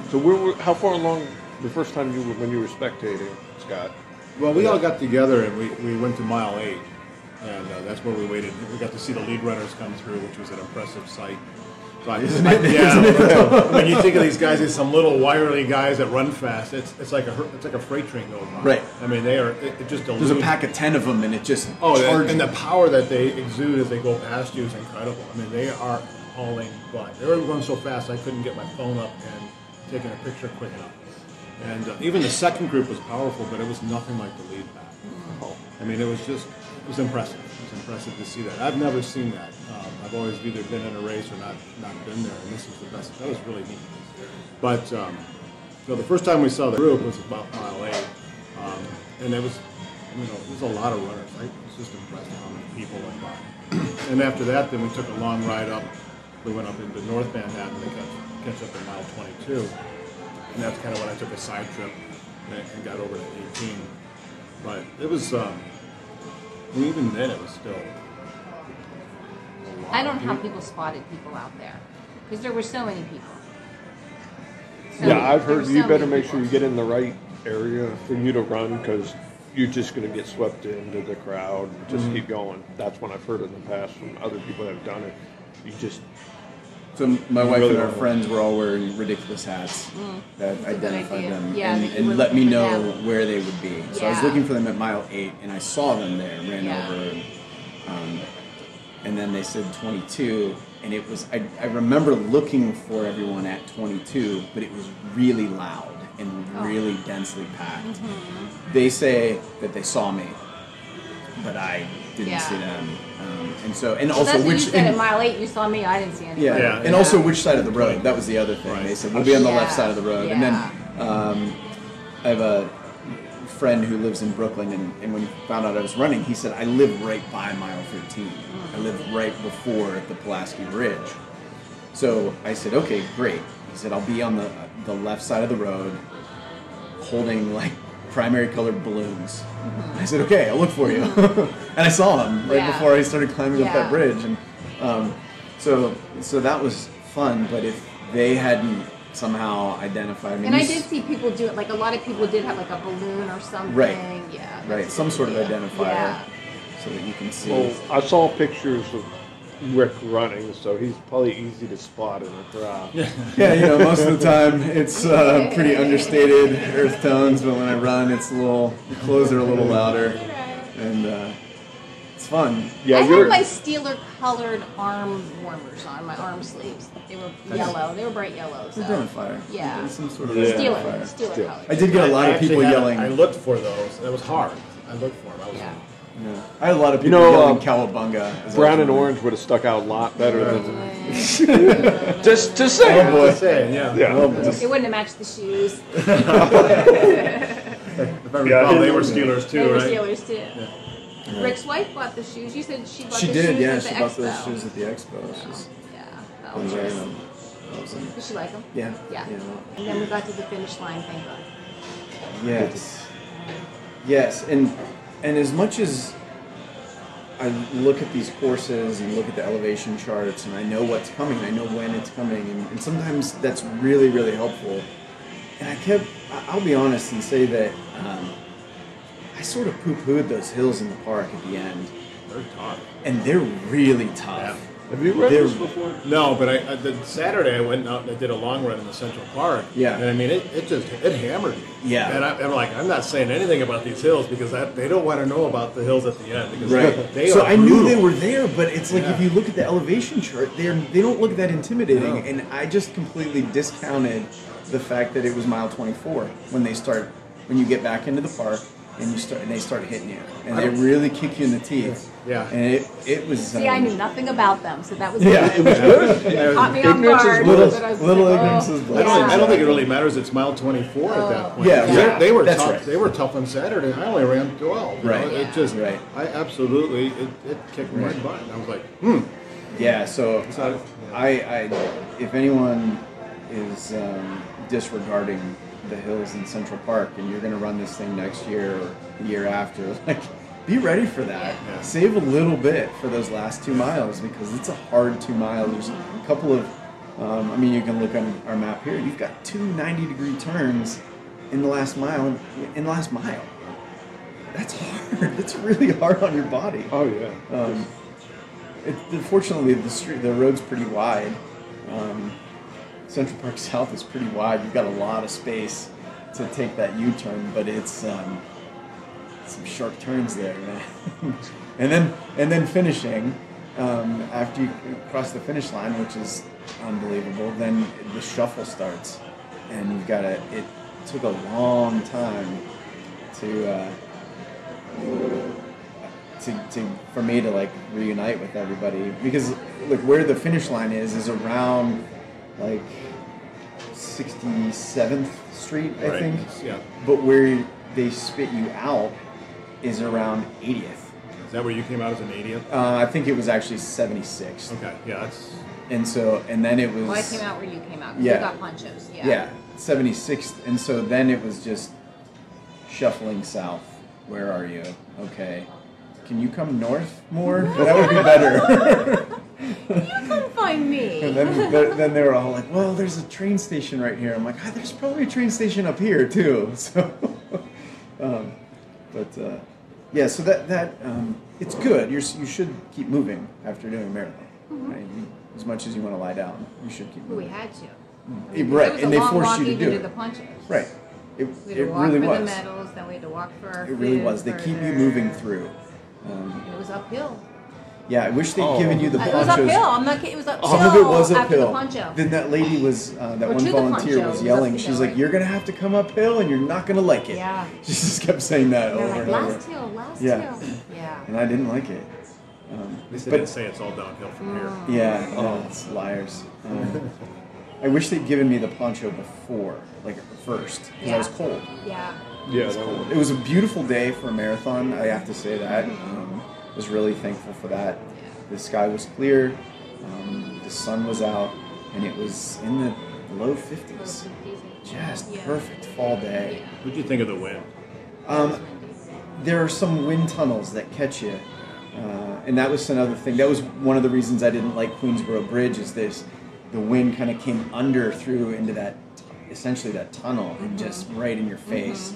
C: So where were, how far along the first time you were, when you were spectating, Scott?
F: Well, we all got together and we, we went to mile eight, and uh, that's where we waited. We got to see the lead runners come through, which was an impressive sight. So I, yeah, I mean, you think of these guys as some little wiry guys that run fast. It's, it's like a it's like a freight train going by.
D: Right.
F: I mean, they are. It, it just
D: There's a pack of ten of them, and it just
F: Oh, and,
D: charges.
F: and the power that they exude as they go past you is incredible. I mean, they are hauling butt. They were going so fast I couldn't get my phone up and taking a picture quick enough. And uh, even the second group was powerful, but it was nothing like the lead pack. I mean, it was just it was impressive. It was impressive to see that. I've never seen that. Um, I've always either been in a race or not not been there, and this was the best. That was really neat. But um, so the first time we saw the group was about mile eight, um, and it was you know it was a lot of runners. Right? It was just impressive how many people went by. and after that, then we took a long ride up. We went up into North Manhattan to catch, catch up at mile 22, and that's kind of when I took a side trip and, and got over to 18. But it was, um, I even then, it was still.
E: I don't
F: of
E: know how
F: people.
E: people spotted people out there because there were so many people. So
C: yeah, I've heard you
E: so
C: better
E: many
C: make sure you get in the right area for you to run because you're just going to get swept into the crowd. and Just
D: Mm-hmm.
C: keep going. That's what I've heard in the past from other people that have done it. You just
D: So my wife
C: really
D: and our
C: don't
D: friends were all wearing ridiculous hats that
E: Mm. a good
D: identified them
E: Yeah,
D: and, and let me know
E: them.
D: where they would be. So I was looking for them at mile eight, and I saw them there, ran
E: Yeah.
D: over, and, um, and then they said 22, and it was I, I remember looking for everyone at 22, but it was really loud and
E: Oh.
D: really densely packed.
E: Mm-hmm.
D: They say that they saw me, but I didn't
E: Yeah.
D: see them, um, and so and
E: Well,
D: also
E: that's what
D: which
E: you said
D: and-
E: at mile eight. You saw me. I didn't see anybody.
D: yeah.
F: Yeah,
D: and
F: yeah.
D: also which side of the road? That was the other thing.
F: Right.
D: They said we'll be on the left
E: Yeah,
D: side of the road, and then um, I have a friend who lives in Brooklyn, and, and when he found out I was running, he said I live right by mile 13. I live right before the Pulaski Bridge. So I said, okay, great. He said I'll be on the the left side of the road, holding like primary colored balloons. I said, okay, I'll look for you. and I saw him right
E: Yeah.
D: before I started climbing up that bridge, and um, so so that was fun. But if they hadn't somehow identified me,
E: And I did see people do it. Like a lot of people did have like a balloon or something.
D: Right.
E: Yeah.
D: right, some
E: good
D: sort of identifier,
E: Yeah.
D: so that you can see.
C: well, I saw pictures of Rick running, so he's probably easy to spot in a crowd.
D: Yeah, you know, most of the time it's uh, pretty understated earth tones, but when I run, it's a little, the clothes are a little louder, and uh, it's fun.
C: Yeah,
E: I
C: you're.
E: had my Steeler colored arm warmers on my arm sleeves. They were yellow. They were bright yellow. So.
D: Identifier.
E: Yeah.
D: There's Some sort of
C: Yeah.
E: Steeler,
D: identifier.
E: Steeler
C: Still.
E: colors.
D: I did get a lot
F: I
D: of
F: actually
D: people
F: had-
D: yelling.
F: I looked for those. That was hard. I looked for them. I was,
E: Yeah.
D: Yeah. I had a lot of
C: You
D: people
C: know,
D: yelling
C: uh,
D: cowabunga.
C: Brown and orange would have stuck out a lot better than.
E: Yeah.
C: Just, just
D: Oh
C: saying.
D: boy.
F: saying, yeah.
C: Yeah.
D: Oh, just-
E: It wouldn't have matched the shoes.
F: If I recall, they were Steelers too,
E: they were
F: right?
E: Steelers too. Rick's wife bought the shoes. You said she bought
D: she
E: the
D: did,
E: shoes
D: yeah.
E: at the
D: She bought those shoes at the expo. She's
E: Yeah, that was
D: wearing
E: nice.
D: them. Loves them.
E: Did she like them?
D: Yeah.
E: Yeah.
D: Yeah.
E: And then we got to the finish line, thank God.
D: Yes. Yes, and and as much as I look at these courses and look at the elevation charts and I know what's coming, I know when it's coming, and, and sometimes that's really really helpful. And I kept, I'll be honest and say that um, I sort of poo-pooed those hills in the park at the end,
F: They're tough.
D: and they're really tough.
C: Have you read
D: They're-
C: this before?
F: No, but I, I the Saturday I went out and I did a long run in the Central Park.
D: Yeah.
F: And I mean, it, it just it hammered me.
D: Yeah.
F: And I, I'm like, I'm not saying anything about these hills because I, they don't want to know about the hills at the end because
D: Right.
F: they
D: so
F: are
D: I knew
F: brutal.
D: they were there, but it's like if
F: Yeah.
D: you look at the elevation chart, they're they don't look that intimidating,
F: No.
D: and I just completely discounted the fact that it was mile 24 when they start when you get back into the park and you start and they start hitting you and
F: I
D: they
F: don't-
D: really kick you in the teeth.
F: Yeah.
D: And it it was
E: See, I
D: um,
E: knew nothing about them, so that was
D: Yeah, it was good.
E: Caught me off
C: Ignorance is
E: guard.
D: little-
E: but I was
D: little
E: like,
D: ignorance
E: oh,
D: is
F: I
D: bliss.
F: don't, I don't think it really matters. It's mile 24 at that point.
D: Yeah,
F: They-
D: yeah.
F: they, were
D: That's
F: tough.
D: right.
F: They were tough on Saturday. I only ran 12. you
D: Right.
F: know?
E: Yeah.
F: It just,
D: Right.
F: I absolutely, it, it kicked my butt. I was like, hmm.
D: Yeah, so
F: not-
D: I, I, if anyone is um, disregarding the hills in Central Park and you're going to run this thing next year or the year after, like, be ready for that.
F: Yeah.
D: Save a little bit for those last two miles because it's a hard two miles. There's a couple of, um, I mean, you can look on our map here. You've got two 90 degree turns in the last mile. In the last mile, that's hard. It's really hard on your body.
C: Oh yeah.
D: Um, it, fortunately, the street, the road's pretty wide. Um, Central Park South is pretty wide. You've got a lot of space to take that U-turn, but it's um, some sharp turns there, man. and then and then finishing um, after you cross the finish line, which is unbelievable. Then the shuffle starts, and you've got to. It took a long time to. Uh, to, to for me to like reunite with everybody because like where the finish line is is around like 67th Street I
F: Right.
D: think
F: Yeah.
D: but where they spit you out is around 80th
F: Is that where you came out as an 80th?
D: uh, I think it was actually 76.
F: Okay. Yeah. That's
D: and so and then it was
E: Well, I came out where you came out.
D: Yeah.
E: You got ponchos. Yeah.
D: yeah 76th and so then it was just shuffling south where are you okay can you come north more that would be better you
E: Come find me.
D: And then, then, then they were all like, "Well, there's a train station right here." I'm like, ah, "There's probably a train station up here too." So, um, but uh, yeah, so that that um, it's good. You're, you should keep moving after doing a marathon. Right? You, as much as you want to lie down, you should keep moving.
E: we had to.
D: Eh, right,
E: It was
D: and they forced you to
E: even
D: do it. Right. It,
E: We had
D: it
E: to walk
D: really
E: for
D: was.
E: the medals, then we had to walk for our
D: It really was. They keep you moving through. Um,
E: It was uphill.
D: Yeah, I wish they'd
C: Oh.
D: given you the
E: Uh, it
D: ponchos.
E: was uphill. I'm not kidding. It was uphill.
D: Some of it was
E: after
D: uphill.
E: the poncho.
D: Then that lady was, uh, that
E: Or
D: one
E: to the
D: volunteer
E: poncho,
D: was
E: it was
D: yelling. She's like,
E: right?
D: "You're gonna have to come uphill, and you're not gonna like it."
E: Yeah.
D: She just kept saying that
E: They're
D: over
E: like,
D: and over.
E: last hill, last
D: Yeah.
E: hill. Yeah.
D: And I didn't like it. Um,
F: At least they
D: but
F: didn't say it's all downhill from here.
D: yeah, oh, it's liars. Um, I wish they'd given me the poncho before, like first, because I was
E: Yeah.
D: cold.
E: Yeah.
C: Yeah.
D: It was cold. It was a beautiful day for a marathon. I have to say that. Um, was really thankful for that. The sky was clear, um, the sun was out, and it was in the low 50s. Just
E: Yeah.
D: perfect fall day.
F: What'd you think of the wind?
D: Um, there are some wind tunnels that catch you, uh, and that was another thing. That was one of the reasons I didn't like Queensboro Bridge. Is this the wind kind of came under through into that, essentially that tunnel, and just right in your face.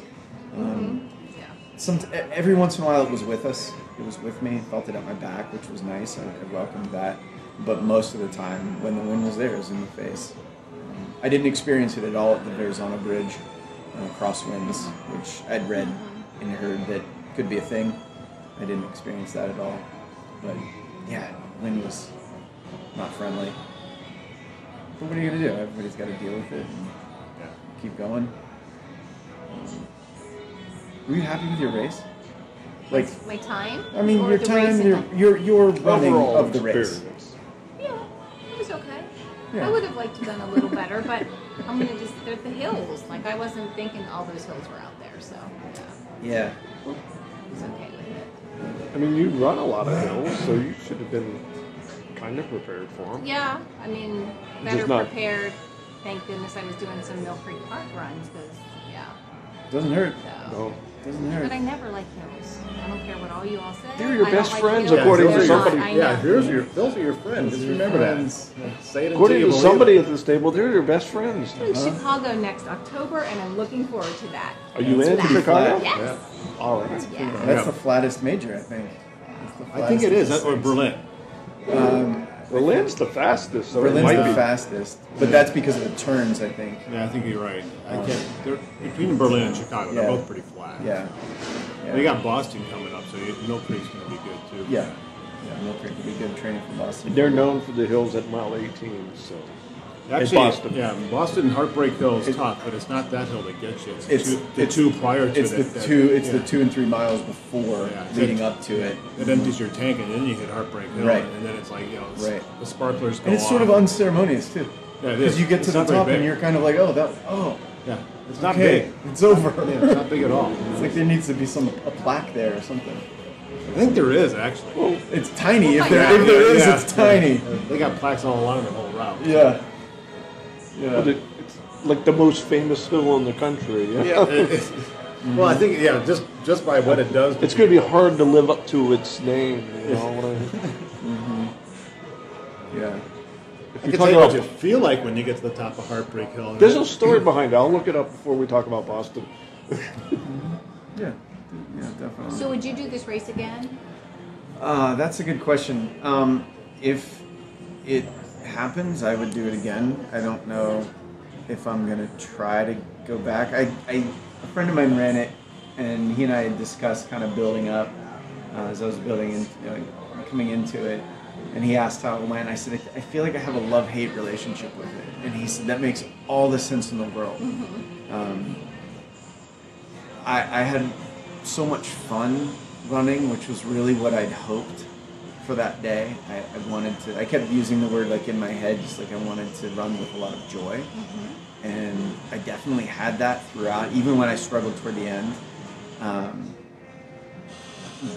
D: Um,
E: Yeah.
D: some every once in a while it was with us. It was with me. Felt it at my back, which was nice. I, I welcomed that. But most of the time, when the wind was there, it was in the face. Um, I didn't experience it at all at the Verrazzano Bridge uh, crosswinds, which I'd read and heard that could be a thing. I didn't experience that at all. but yeah, wind was not friendly. But what are you gonna do? Everybody's got to deal with it and
F: Yeah.
D: keep going. Um, Were you happy with your race? Like,
E: my time.
D: I mean,
E: Or
D: your
E: the
D: time,
E: race
D: your
E: and
D: your your running
C: Overall
D: of the race.
C: experience.
E: the- yeah, it was okay.
D: Yeah.
E: I would have liked to done a little better, but I'm gonna just they're the hills. Like I wasn't thinking all those hills were out there, so yeah,
D: Yeah.
E: I was okay with it.
C: I mean, you run a lot of hills, so you should have been kind of prepared for them.
E: Yeah, I mean,
C: Just
E: better
C: not-
E: prepared. Thank goodness I was doing some Mill Creek Park runs because yeah,
D: Doesn't hurt.
E: so.
C: No.
D: Doesn't
E: But. I never like hills. I don't care what all you all say.
C: They're your
E: I
C: best
E: like
C: friends,
E: hills.
C: according
E: They're
C: to somebody.
E: I
F: Yeah,
E: know.
F: here's your those are your friends. Just remember that.
D: Friends.
F: Say it until
C: According
F: you
C: to somebody
F: it.
C: at the table, they're your best friends.
E: I'm in Chicago next October, and I'm looking forward to that.
C: Are you
E: It's
C: in
E: flat.
C: Chicago?
E: Yes.
F: Yeah.
C: All right.
E: Yeah.
D: That's the flattest major, I think.
F: I think it is.
D: is.
F: That, or Berlin.
D: Um,
C: Berlin's the fastest, so
D: Berlin's
C: it might
D: the
C: be.
D: fastest, but that's because of the turns, I think.
F: Yeah, I think you're right. I um, can't. They're, between Berlin and Chicago, they're
D: Yeah.
F: both pretty flat.
D: Yeah. Yeah.
F: They got Boston coming up, so you, Mill Creek's going to be good too.
D: Yeah. Yeah, Mill Creek would be good training for Boston.
C: They're known for the hills at mile 18, so.
F: Actually,
C: Boston.
F: yeah, Boston Heartbreak Hill is
D: It-
F: tough, but it's not that hill that gets you. It's, the
D: It's
F: two, the
D: it's-
F: two prior to
D: It's
F: that,
D: the
F: that-
D: two. It's the two and three miles before
F: Yeah.
D: leading up to it.
F: It empties your tank, and then you hit Heartbreak Hill,
D: Right.
F: and then it's like you know, it's-
D: Right.
F: the sparklers go
D: And it's sort of unceremonious too.
F: Yeah,
D: Because
F: is.
D: you get to the top and you're kind of like, oh, that, oh,
F: yeah, it's not
D: okay,
F: big.
D: it's over.
F: Yeah, it's not big at all.
D: It's like there needs to be some a plaque there or something.
F: I think there is actually.
D: It's tiny. If there,
E: God.
D: if there is,
F: Yeah,
D: it's tiny.
F: They got plaques all along the whole route.
D: Yeah.
C: But it, it's like the most famous hill in the country. Yeah.
F: Yeah. it- it- well, I think yeah, just just by what it does.
C: It's going to be hard to live up to its name. You know what I mean?
D: Yeah.
C: If
F: I
C: you
F: can
C: talk
F: tell you what you feel like when you get to the top of Heartbreak Hill.
C: there's a story behind it. I'll look it up before we talk about Boston.
D: Yeah. Yeah, definitely.
E: So would you do this race again?
D: Uh, that's a good question. Um, if it happens, I would do it again. I don't know if I'm gonna try to go back. I, I a friend of mine ran it, and he and I had discussed kind of building up uh, as I was building in, you know, coming into it. And he asked how it went. I said, I, I feel like I have a love-hate relationship with it. And he said that makes all the sense in the world. Um, I, I had so much fun running, which was really what I'd hoped for that day. I, I wanted to, I kept using the word like in my head, just like I wanted to run with a lot of joy. And I definitely had that throughout, even when I struggled toward the end. Um,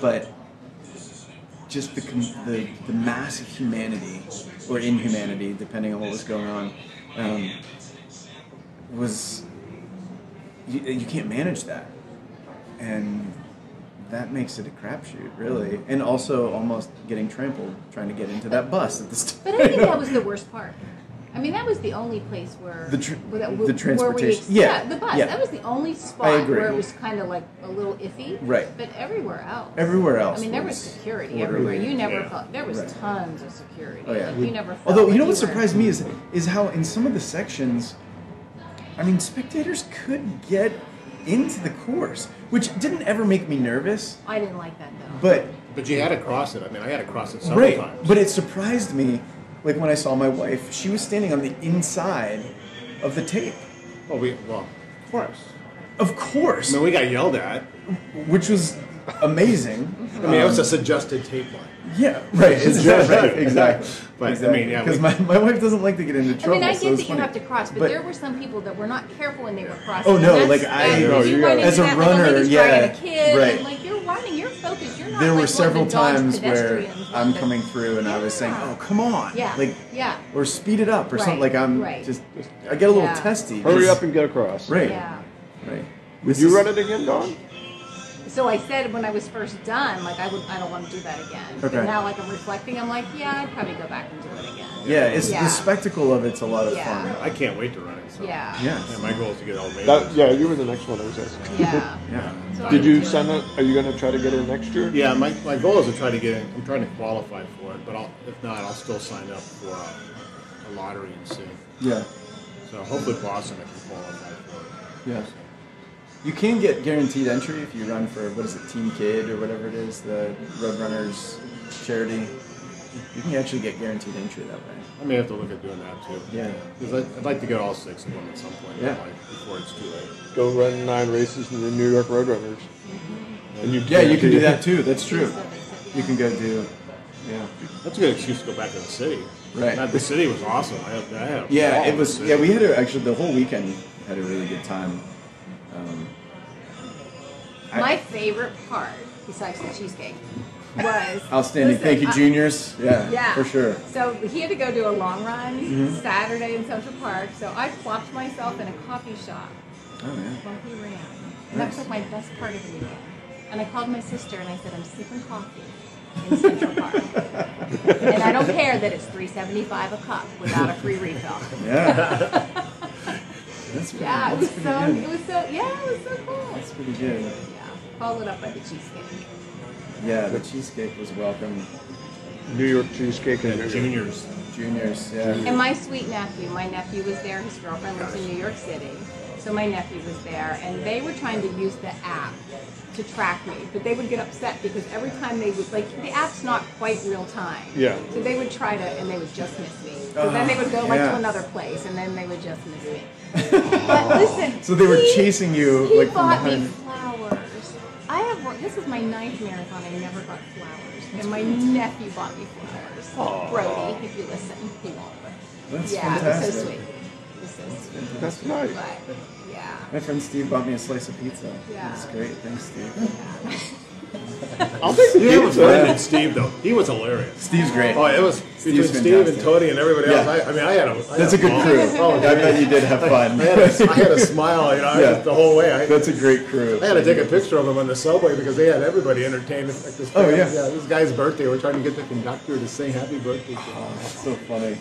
D: but just the, the, the mass of humanity, or inhumanity, depending on what was going on, um, was you, you can't manage that, and that makes it a crapshoot, really. And also almost getting trampled trying to get into that bus at the start.
E: But I think that was the worst part. I mean, that was the only place where
D: The tr-
E: where that-
D: the
E: where we-
D: transportation. Yeah,
E: the bus.
D: yeah.
E: That was the only spot where it was kind of like a little iffy.
D: Right.
E: But everywhere else.
D: Everywhere else
E: I mean, there was
D: was
E: security
D: orderly.
E: everywhere. You never
F: Yeah.
E: felt there was
D: Right.
E: tons of security.
D: Oh, yeah.
E: Like, you never. Felt
D: Although you know what surprised me is is how in some of the sections, I mean, spectators could get into the course, which didn't ever make me nervous,
E: I didn't like that though.
D: but
F: But you had to cross it. I mean, I had to cross it several
D: right.
F: times.
D: But it surprised me, like when I saw my wife, she was standing on the inside of the tape.
F: well, we well, of course.
D: Of course,
F: I mean, we got yelled at.
D: which was amazing.
F: I mean, it was a suggested tape line.
D: Yeah, right. Exactly. right, exactly.
F: But, I mean, yeah,
D: because
F: we-
D: my, my wife doesn't like to get into trouble.
E: I
D: trouble.
E: mean, I
D: so
E: get
D: it's
E: that you
D: funny.
E: have to cross, but, there were some people that were not careful when they were crossing.
D: Oh, no,
E: that's-
D: like, I-
E: that-
C: No,
E: you
C: you
E: run
D: As a
E: that, like,
D: runner,
E: lady's
D: yeah,
E: dragging a kid,
D: right.
E: and like you're running, you're focused. You're not
D: there
E: like
D: were
E: one
D: several
E: of the
D: times where I'm
E: that-
D: coming through and I was saying, "Oh, come on!"
E: Yeah,
D: like
E: yeah,
D: or speed it up or something. Like I'm
E: right.
D: just, I get a little
E: Yeah.
D: testy.
C: Hurry up and get across.
D: right,
E: yeah.
D: right.
C: Would you run it again, Dawn?
E: So I said when I was first done, like I would, I don't want to do that again.
D: Okay.
E: But now, like I'm reflecting, I'm like, yeah, I'd probably go back and do it again.
D: Yeah, it's
E: Yeah.
D: the spectacle of it's a lot of
E: Yeah.
D: fun.
F: I can't wait to run it. So.
E: Yeah.
D: Yeah.
F: Yeah, my goal is to get elevated.
C: That, yeah, you were the next one I was asking.
E: Yeah.
D: Yeah.
E: So I
C: Did you
E: do
C: send it? Are you going to try to get it next year?
F: Yeah, my, my goal is to try to get in. I'm trying to qualify for it, but I'll, if not, I'll still sign up for a, a lottery and see.
D: Yeah.
F: So hopefully Boston I can qualify for it.
D: Yeah. You can get guaranteed entry if you run for what is it, Team Kid or whatever it is, the Roadrunners charity. You can actually get guaranteed entry that way.
F: I may have to look at doing that too.
D: Yeah.
F: Because I'd, I'd like to get all six of them at some point
D: Yeah.
F: in life before it's too late.
C: Go run nine races in the New York Roadrunners. Mm-hmm. And you
D: Yeah, you can do that too. That's true. You can go do. Yeah.
F: That's a good excuse to go back to the city.
D: Right.
F: God, the city was awesome. I had, I had a
D: Yeah,
F: ball
D: it
F: in
D: was.
F: the
D: Yeah, we had a, actually the whole weekend had a really good time. Um, I-
E: My favorite part, besides the cheesecake, was
D: outstanding.
E: listen,
D: Thank you,
E: I-
D: Junior's. Yeah,
E: Yeah,
D: for sure.
E: So he had to go do a long run
D: Mm-hmm.
E: Saturday in Central Park. So I plopped myself in a coffee shop
D: Oh yeah.
E: while he ran. And that was like my best part of the weekend. And I called my sister and I said, I'm sipping coffee in Central Park. and I don't care that it's three seventy five a cup without a free refill.
D: Yeah. That's pretty,
E: Yeah, it was so
D: good.
E: it was so yeah, it was so cool.
D: That's pretty good.
E: Yeah. Followed up by the cheesecake.
D: Yeah, the cheesecake was welcome.
C: New York cheesecake and
F: Yeah, Junior's.
D: Junior's, yeah.
E: And my sweet nephew, my nephew was there. His girlfriend lives in New York City. So my nephew was there, and they were trying to use the app to track me, but they would get upset because every time they would like the app's not quite real time.
C: Yeah.
E: So they would try to, and they would just miss me. So then they uh-huh. would go like
D: yeah.
E: to another place, and then they would just miss me. but listen.
D: So they were
E: he-
D: bracing you
E: He
D: like from
E: bought me flowers. I have. This is my ninth marathon. I never got flowers, and my nephew bought me flowers. Brody, if you listen, he won't.
D: That's
E: yeah,
D: fantastic.
E: so sweet. So sweet.
C: That's nice.
E: But yeah,
D: My friend Steve bought me a slice of pizza.
E: Yeah.
D: That's great. Thanks, Steve.
C: I'll take the
F: Yeah, was
C: pizza.
F: Brendan Steve though. He was hilarious.
D: Steve's great.
F: Oh, it was between
D: Steve's
F: Steve and
D: fantastic.
F: Tony and everybody else.
D: Yeah.
F: I, I mean, I had a. I
D: That's a
F: had
D: good
F: ball.
D: crew.
F: Oh,
D: I bet you did have fun.
F: I had, a, I had a smile, you know,
D: Yeah.
F: the whole way. I,
D: That's a great crew.
F: I had to take a picture of them on the subway because they had everybody entertained. Like this
D: Oh, yeah.
F: yeah. This guy's birthday. We're trying to get the conductor to sing happy birthday. to him.
D: Oh, that's so funny.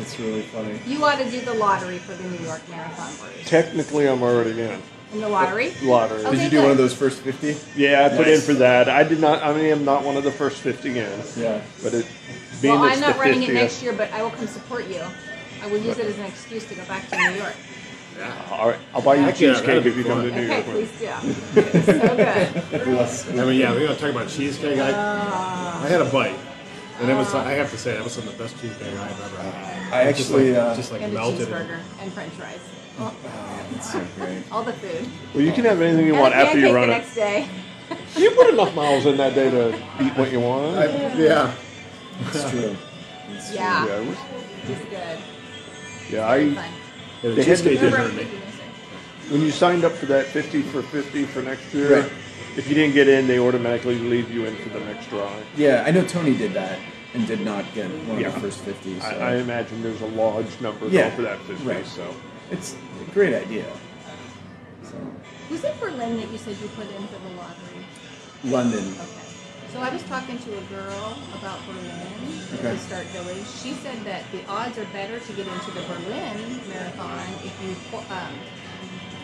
D: It's really funny.
E: you ought to do the lottery for the New York Marathon, Bruce.
C: Technically, I'm already in.
E: In the lottery.
C: Lottery.
E: Okay,
D: Did you do
E: good.
D: one of those first 50?
C: Yeah, I put
D: Nice.
C: in for that. I did not. I mean, I'm not one of the first 50 in,
D: Yeah.
C: but it being
E: Well,
C: it's
E: I'm not
C: the
E: running
C: 50th.
E: it next year, but I will come support you. I will use it as an excuse to go back to New York. Yeah.
C: All right, I'll buy you a
F: Heck yeah,
C: cheesecake
F: that'd
C: if
F: be
C: you come to
F: fun.
C: New
E: Okay,
C: York. with me.
E: please do. It's so good.
F: I mean, yeah, we're gonna talk about cheesecake. I,
E: Ah.
F: I had a bite, and it was. I have to say, that was some of the best cheesecake I've ever had.
D: I
F: It's just
D: actually,
F: like,
D: uh,
F: just like
E: And a
F: melted.
E: cheeseburger and French fries. Oh,
D: It's so great.
E: all the food.
C: Well, you can have anything you
E: and
C: want after you
E: pancake
C: run
E: the
C: it.
E: next day.
C: You put enough miles in that day to eat what you want.
F: I, yeah.
D: It's true. It's
E: Yeah,
C: yeah, it was,
E: good.
C: yeah. I
E: Fun.
F: yeah the
C: They had
F: cheesecake
C: to-
F: didn't hurt me.
C: when you signed up for that 50 for 50 for next year,
D: Right.
C: if you didn't get in, they automatically leave you in for the next draw.
D: Yeah, I know Tony did that and did not get one
C: Yeah.
D: of the first 50. So.
C: I, I imagine there's a large number
D: Yeah,
C: going for that 50.
D: right.
C: So
D: It's a great idea. So,
E: Was it Berlin that you said you put in for the lottery?
D: London.
E: Okay. So I was talking to a girl about Berlin at
D: Okay.
E: the Start Village. She said that the odds are better to get into the Berlin Marathon if you um,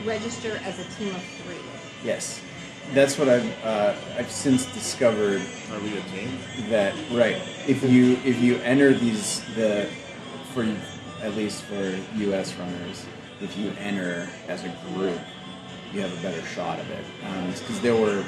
E: register as a team of three.
D: Yes, that's what I've uh, I've since discovered
F: Are we a team?
D: that right. If you if you enter these the for at least for U.S. runners, if you enter as a group, you have a better shot of it. Um, because there were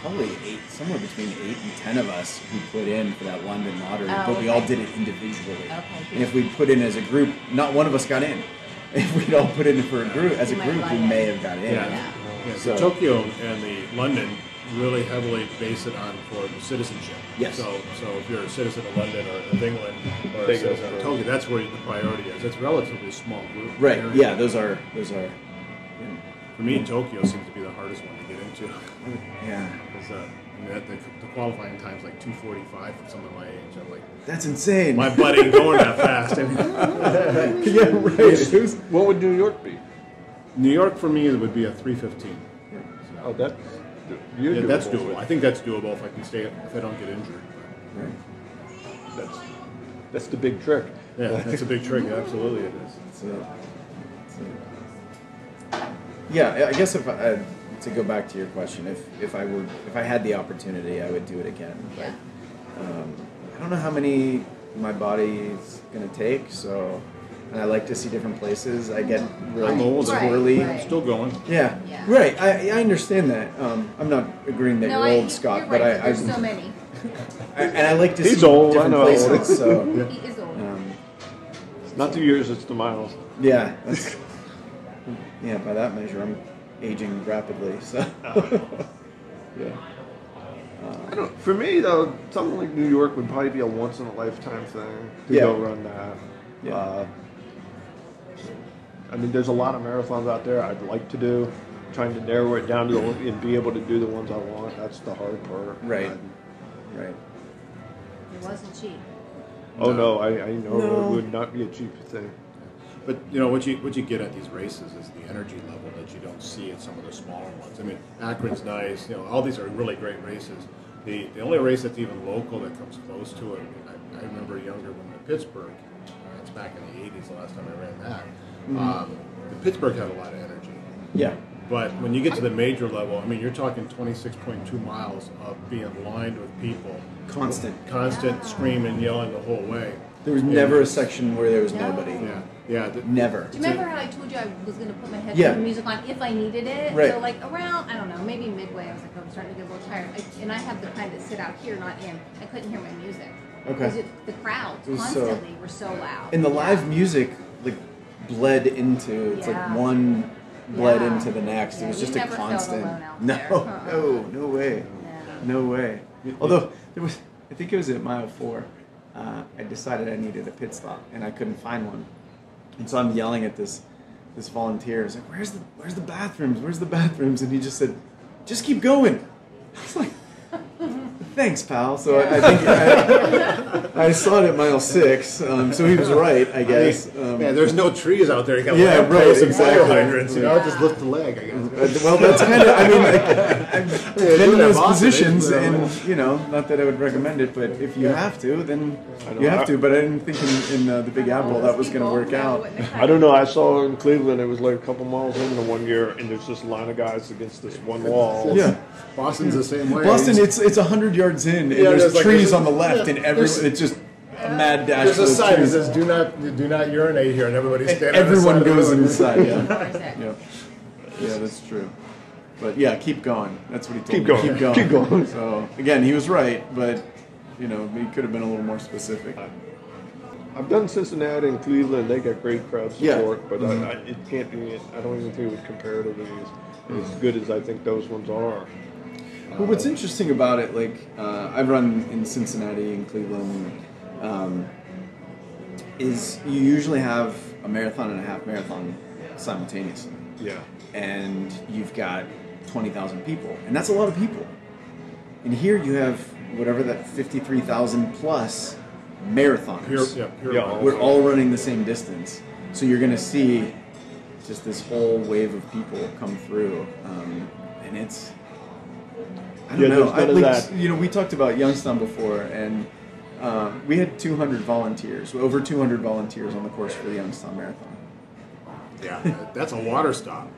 D: probably eight, somewhere between eight and ten of us who put in for that London lottery,
E: Oh,
D: but we all did it individually.
E: Okay,
D: And if we put in as a group, not one of us got in. If we'd all put in for a group as a group, we may have got in.
F: Yeah. Yeah,
D: So-
F: so Tokyo and the London really heavily base it on for the citizenship.
D: Yes.
F: So, so if you're a citizen of London or of England or
C: They
F: a citizen of Tokyo, that's where the priority is. It's a relatively small group.
D: Right.
F: area.
D: Yeah. Those are those are.
F: For me, Tokyo seems to be the hardest one to get into.
D: Yeah.
F: Because uh, I mean, the, the qualifying time's like 2:45 for someone my age. I'm like,
D: That's insane.
F: my butt ain't going that fast. I mean,
D: yeah. Right.
C: What would New York be?
F: New York for me it would be a 3:15.
C: Oh, that you
F: Yeah, that's doable. I think that's doable if I can stay if I don't get injured.
D: Right.
C: That's that's the big trick.
F: Yeah, that's a big trick. Absolutely, it is.
D: That's it. That's it. Yeah, I guess if I, to go back to your question, if if I would if I had the opportunity, I would do it again. But um, I don't know how many my body's gonna take, so and I like to see different places. I get really
F: I'm old.
E: Right,
D: squirrely.
E: right.
F: Still going.
D: Yeah.
E: Yeah.
D: right. I, I understand that. Um, I'm not agreeing that
E: No,
D: you're
E: I,
D: old, Scott,
E: you're
D: but
E: right.
D: I, I,
E: there's so many.
D: I- and I like to
C: He's
D: see
C: old, I
D: different
C: know.
D: places. So,
E: He is old.
D: um,
C: Not the years, it's the miles.
D: yeah, that's, yeah. By that measure, I'm aging rapidly. So, yeah.
C: I don't, for me though, something like New York would probably be a once in a lifetime thing to
D: Yeah.
C: go run that.
D: Yeah.
C: Uh, I mean, there's a lot of marathons out there I'd like to do. Trying to narrow it down to the, and be able to do the ones I want. That's the hard part.
D: Right.
C: And-
D: Right.
E: It wasn't cheap.
C: oh no, I, I know
D: No.
C: it would not be a cheap thing.
F: But you know what you what you get at these races is the energy level that you don't see at some of the smaller ones. I mean, Akron's nice. You know, all these are really great races. The the only race that's even local that comes close to it, I, I remember younger when the Pittsburgh. Uh, it's back in the '80s. The last time I ran that, um, the Pittsburgh had a lot of energy.
D: Yeah.
F: But when you get to the major level, I mean, you're talking 26.2 miles of being lined with people,
D: Constant.
F: constant screaming, and yelling the whole way.
D: There was
F: And-
D: never a section where there was
E: No.
D: nobody.
F: Yeah, yeah. the-
D: Never.
E: Do you remember how I told you I was going to put my headphones
D: Yeah.
E: and music on if I needed it?
D: Right.
E: So like around, I don't know, maybe midway, I was like, oh, I'm starting to get a little tired. I, and I have the kind that sit out here, not in. I couldn't hear my music.
D: Okay.
E: Because the crowds
D: It was so-
E: constantly were so loud.
D: And the
E: Yeah.
D: live music like bled into it's
E: Yeah.
D: like one bled
E: Yeah.
D: into the next. It was just a constant. no, no, no way, no way. Although there was, I think it was at mile four. Uh, I decided I needed a pit stop and I couldn't find one, and so I'm yelling at this this volunteer. He's like, "Where's the Where's the bathrooms? Where's the bathrooms?" And he just said, "Just keep going." I was like. Thanks, pal. So I, I think I, I saw it at mile six, um, so he was right, I guess. Um,
F: yeah, there's no trees out there. You got
D: Yeah,
F: lamp
D: right,
F: posts and fire
D: exactly.
F: hydrants. You know, just lift the leg. I guess.
D: Uh, well, that's kind of. I mean, like, I've been in those positions,
F: but,
D: and you know, not that I would recommend it, but if you have to, then you have to. But I didn't think in, in uh, the Big Apple that was going to work out.
C: I don't know. I saw in Cleveland. It was like a couple miles in the one year, and there's this line of guys against this one wall.
D: Yeah,
F: Boston's the same way.
D: Boston. It's it's hundred yards in, and
F: Yeah,
D: there's,
F: there's like-
D: trees
F: there's-
D: on the left,
F: yeah,
D: and every
F: there's-
D: it's just a mad dash.
F: There's a
D: of
F: sign that
D: trees.
F: says "Do not, do not urinate here," and everybody's
D: And
F: standing. on the
D: everyone
F: side of the
D: goes
F: road.
D: inside. Yeah, yeah, yeah. That's true. But yeah, keep going. That's what he told
C: Keep
D: me.
C: going.
D: Keep going.
C: Keep going.
D: So again, he was right, but you know, he could have been a little more specific.
C: I've done Cincinnati and Cleveland. They got great crowd
D: Yeah.
C: support, but
D: Mhm.
C: I, I, it can't be. I don't even think it would compare to these as good as I think those ones are.
D: Well, what's interesting about it, like uh, I've run in Cincinnati and Cleveland, um, is you usually have a marathon and a half marathon simultaneously,
C: Yeah.
D: and you've got twenty thousand people, and that's a lot of people. And here you have whatever that fifty-three thousand plus marathoners.
F: Pure, yeah, pure
C: Yeah,
F: runners.
D: We're all running the same distance, so you're going to see just this whole wave of people come through, um, and it's. I don't
C: Yeah,
D: know. I,
C: none
D: like,
C: that.
D: You know, we talked about Youngstown before, and uh, we had 200 volunteers, over 200 volunteers on the course for the Youngstown Marathon.
F: Yeah, that's a water stop.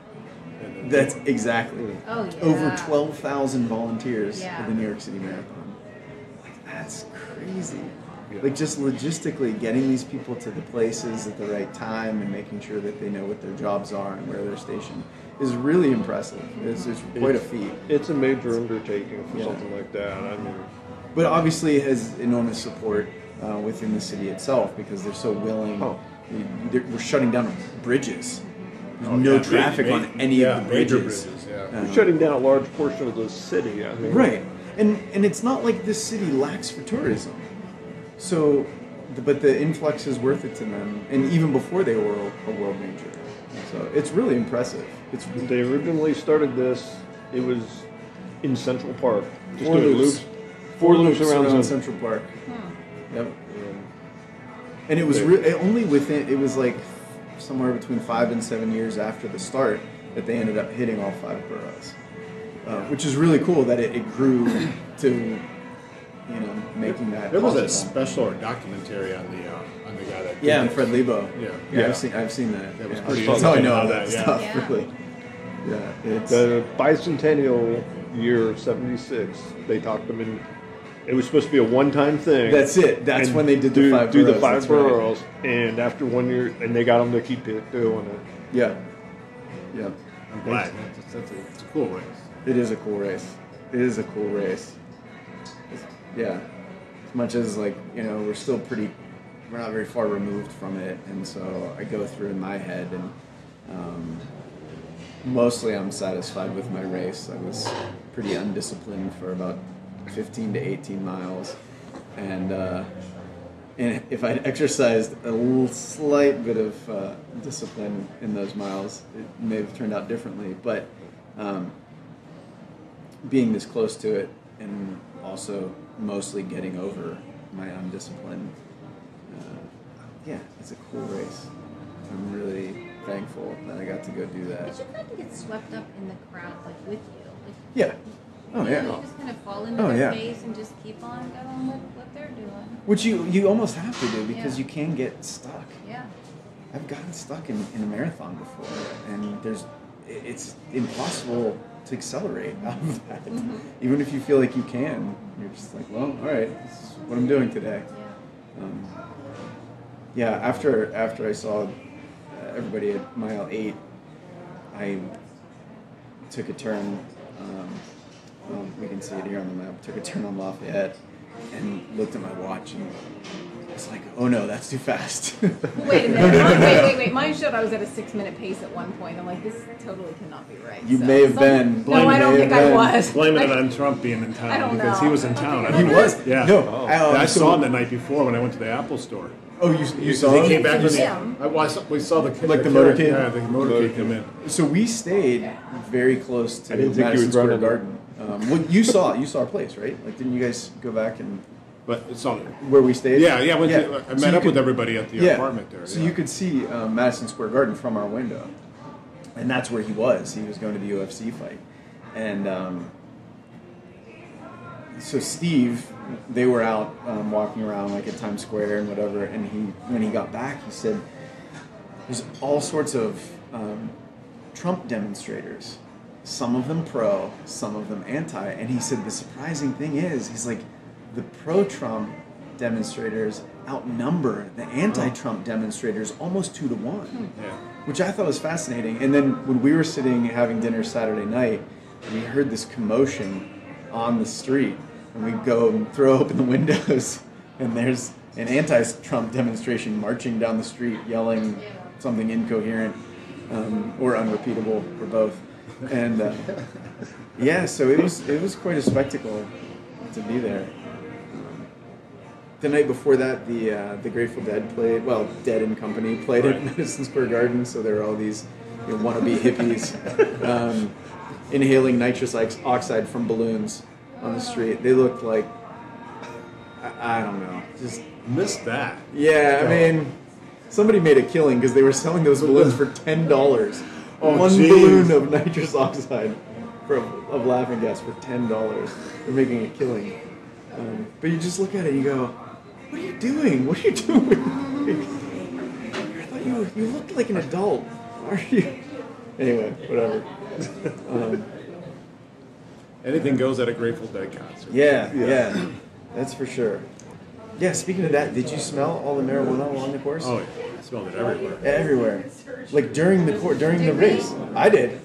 F: And-
D: That's exactly
E: Oh, yeah.
D: over 12,000 volunteers
E: Yeah.
D: for the New York City Marathon. Like that's crazy. Yeah. Like just logistically getting these people to the places at the right time and making sure that they know what their jobs are and where they're stationed is really impressive. It's, it's quite a feat.
C: It's a major undertaking for
D: Yeah.
C: something like that. I mean,
D: But obviously, it has enormous support uh, within the city itself because they're so willing.
C: Oh.
D: We're shutting down bridges. There's
F: Oh,
D: no
F: yeah,
D: traffic
F: ma-
D: on any
F: yeah,
D: of the bridges.
F: bridges, yeah.
D: Um,
C: we're shutting down a large portion of the city. I mean,
D: Right, and and it's not like this city lacks for tourism. So, but the influx is worth it to them, and even before they were a world major. So it's really impressive. It's
C: They originally started this. It was in Central Park, just
D: Four
C: doing
D: loops.
C: loops, four loops around, Central.
D: Central Park.
E: Hmm.
D: Yep. And it was re- only within it was like somewhere between five and seven years after the start that they ended up hitting all five boroughs, uh, which is really cool that it, it grew to you know making that.
F: There was a special or documentary on the uh, on the guy that.
D: Yeah, and
F: this.
D: Fred Lebow.
F: Yeah.
D: yeah,
C: Yeah.
D: I've seen I've seen that.
F: That was
D: yeah.
F: pretty
D: That's how I know all that
F: that-
D: stuff.
E: yeah.
D: Really. Yeah, it's
C: The bicentennial year of '76, they talked them in It was supposed to be a one-time thing.
D: That's it. That's
C: And
D: when they did the
C: do,
D: five
C: do the five
D: that's right.
C: boroughs, and after one year, and they got them to keep it doing it.
D: Yeah. Yeah.
F: I'm glad. That's, that's a, it's a cool race.
D: It is a cool race. It is a cool race. It's- yeah. As much as like you know, we're still pretty. We're not very far removed from it, and so I go through in my head, and um, mostly I'm satisfied with my race. I was pretty undisciplined for about 15 to 18 miles, and uh, and if I'd exercised a little slight bit of uh, discipline in those miles, it may have turned out differently. But um, being this close to it, and also mostly getting over my undiscipline, uh, yeah, it's a cool race. I'm really thankful that I got to go do that.
G: But you kind of get swept up in the crowd, like with you. Like,
D: Yeah. Oh yeah.
G: you just kind of fall into
D: Oh,
G: their
D: yeah.
G: phase and just keep on going with what they're doing.
D: Which you you almost have to do because
G: Yeah.
D: you can get stuck.
G: Yeah.
D: I've gotten stuck in, in a marathon before, and there's it's impossible to accelerate out of that.
G: Mm-hmm.
D: Even if you feel like you can, you're just like, well, all right, this is what I'm doing today.
G: Yeah.
D: Um, yeah, after after I saw uh, everybody at mile eight, I took a turn. Um, well, we can see it here on the map. Took a turn on Lafayette and looked at my watch and was like, "Oh no, that's too fast."
E: Wait a minute. Mine- wait, wait, wait. Mine showed I was at a six minute pace at one point. I'm like, this totally cannot be right.
D: You
E: So-
D: may have
E: some-
D: been.
E: No, I
D: You
E: don't think
D: have
E: I
D: been.
E: was.
F: Blaming it on Trump being in town
E: I don't
F: because
E: know.
F: he was in town.
E: think
F: I
D: He
F: think.
D: was.
F: Yeah.
D: No,
C: Oh.
D: I, um,
F: I
D: so-
F: saw him the night before when I went to the Apple store.
D: Oh, you, you saw
F: He
D: him?
F: came back
E: from
F: and
E: him.
F: I, well, I saw, we saw the
D: Like the
F: carrot-
D: motorcade?
F: Yeah, the motorcade come in.
D: So we stayed very close to
C: I didn't think
D: Madison
C: would
D: Square
C: run into-
D: Garden. Um, well, you saw you saw our place, right? Like, didn't you guys go back and
F: But it's on.
D: where we stayed?
F: Yeah, yeah. I, went To, I
D: So
F: met
D: you
F: up
D: could-
F: with everybody at the apartment there.
D: So
F: yeah.
D: you could see um, Madison Square Garden from our window, and that's where he was. He was going to the UFC fight, and um, so Steve, they were out um, walking around like at Times Square and whatever. And he, when he got back, he said, "There's all sorts of um, Trump demonstrators. Some of them pro, some of them anti." And he said, "The surprising thing is, he's like, the pro-Trump demonstrators outnumber the anti-Trump demonstrators almost two to one."
F: Yeah.
D: which I thought was fascinating. And then when we were sitting having dinner Saturday night, we heard this commotion on the street, and we go and throw open the windows, and there's an anti-Trump demonstration marching down the street, yelling something incoherent um, or unrepeatable, or both. And uh, yeah, so it was it was quite a spectacle to be there. The night before that, the uh, the Grateful Dead played. Well, Dead and Company played at
F: Right.
D: Madison Square Garden. So there were all these you know, wannabe hippies um, inhaling nitrous oxide from balloons on the street. They looked like I, I don't know, just
F: Missed that.
D: yeah. I mean, somebody made a killing because they were selling those balloons for ten dollars.
F: Oh,
D: One
F: jeez.
D: balloon of nitrous oxide for, of laughing gas for ten dollars. They're making a killing. Um, but you just look at it, and you go, "What are you doing? What are you doing?" I thought you you looked like an adult. Why are you? Anyway, whatever. Um,
F: Anything goes at a Grateful Dead concert.
D: yeah, yeah, that's for sure. Yeah. Speaking of that, did you smell all the marijuana along the course?
F: Oh, yeah. I smelled it everywhere.
D: everywhere. Like during the cour during the race. I did.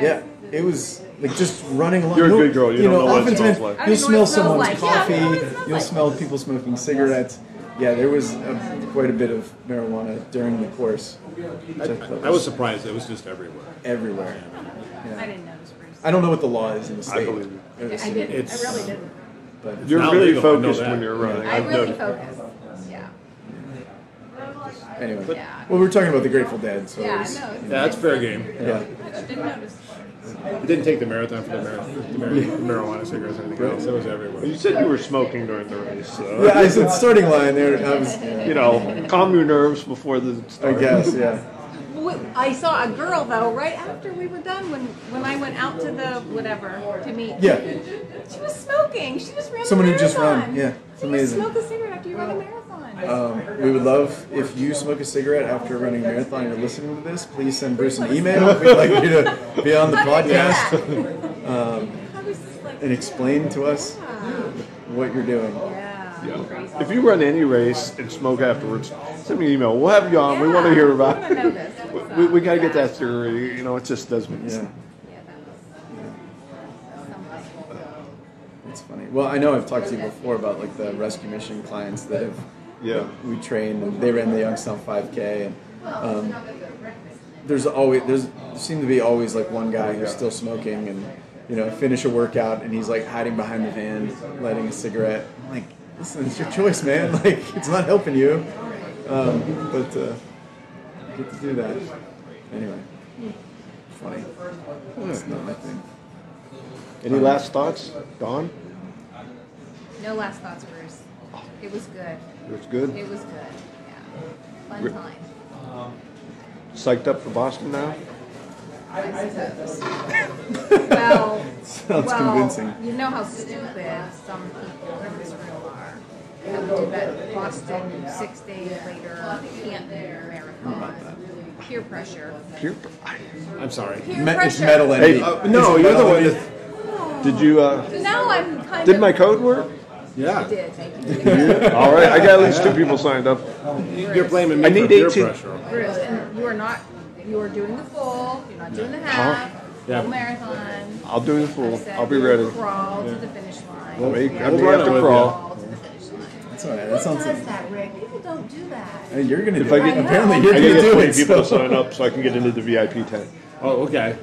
D: Yeah, it was like just running along.
C: You're a good girl, you don't
D: know,
C: know what it
D: oftentimes
C: smells like.
E: I
D: You'll
E: don't know what
D: smell
E: it
D: someone's
E: like. Yeah, I
D: coffee.
E: don't know what it smells
D: you'll
E: like.
D: smell people smoking cigarettes. Yeah, there was uh quite a bit of marijuana during the course. which I, thought
F: I was surprised. It was just everywhere.
D: everywhere.
E: I didn't notice, Bruce.
D: I don't know what the law is in the state.
C: believe you.
D: or
E: I
D: city,
E: didn't.
F: It's-
E: I really didn't.
D: But
C: You're
F: not
C: really
F: legal, I know
C: focused
F: that.
C: when you're running.
E: I
C: I've
E: really
C: noticed.
E: focused. Yeah.
D: anyway,
E: Yeah.
D: well, we were talking about the Grateful Dead, so it
E: Yeah,
D: was-
E: no.
F: Yeah, that's fair game.
D: yeah.
E: I didn't notice.
F: It didn't take the marathon for the, mar- the, mar- the marijuana cigarettes or anything else. It was everywhere.
C: You said you were smoking during the race, so
D: Yeah, I said starting line there. I was,
C: you know, calm your nerves before the
D: I
C: start.
D: guess, yeah.
E: Wait, I saw a girl though right after we were done when when I went out to the whatever to meet.
D: Yeah.
E: She was smoking. She just ran. the
D: Someone who just ran,
E: marathon.
D: yeah, it's
E: You
D: amazing.
E: Smoke a cigarette after you run a marathon.
D: Um, we would love if you smoke a cigarette after running a marathon. You're listening to this. Please send Bruce an email. If we'd like you to be on the
E: How do you do
D: podcast
E: that? I was just like,
D: and explain to us what you're doing.
E: Yeah.
C: Yeah. If you run any race and smoke afterwards, send me an email. We'll have you on. we want to hear about it. we
E: up?
C: we got to get that theory. You know, it just doesn't.
D: Yeah,
E: Yeah, that was something.
D: it's funny. Well, I know I've talked to you before about like the rescue mission clients that have
C: Yeah.
D: we trained and they ran the Youngstown 5K and um, there's always there's there seem to be always like one guy who's still smoking and you know finish a workout and he's like hiding behind the van lighting a cigarette. I'm like, listen, it's your choice, man. Like it's not helping you, um, but uh, you get to do that anyway. Funny. It's not my thing.
C: Any last thoughts, Dawn?
G: No last thoughts, Bruce. It was good.
C: It was good.
G: It was good. Yeah. Fun
C: Re-
G: time.
C: Psyched up for Boston now.
G: I suppose. well,
D: Sounds
G: well,
D: convincing.
G: You know how stupid some people in this room are. Have to do that Boston six days later. They can't do their marathon. Peer pressure.
C: Peer-
F: I'm sorry.
G: Peer
D: Me- it's
G: pressure.
D: metal
C: Hey,
D: envy.
C: uh, no,
D: It's
C: you're the
D: metal
C: one
D: envy.
C: that. Did you? Uh,
G: So now I'm kind
C: did
G: of.
C: my code work?
F: Yeah.
G: I did. Thank you.
C: All right, I got at least two people signed up.
F: You're blaming me
C: I
F: for
C: need
F: peer
C: 18
F: pressure.
G: Bruce, and you are not. You are doing the full. You're not doing the uh-huh. half.
F: Yeah.
G: Full marathon.
C: I'll do the
G: I
C: full.
G: said
C: I'll be
G: you
C: ready.
G: Crawl to the finish line.
C: I may, I
F: We'll
C: may
F: run
C: have
F: it
C: to crawl.
G: Crawl to the finish line.
D: That's all right. That sounds.
G: Who does that, Rick? People don't do that.
D: Hey, you're gonna
C: If
D: do
C: I
D: it.
C: get-
D: Apparently,
C: I
D: you're
C: gotta
D: gonna
C: get
D: do
C: 20
D: it.
C: people to
D: so-
C: sign up so I can get into the VIP tent.
F: Oh, okay.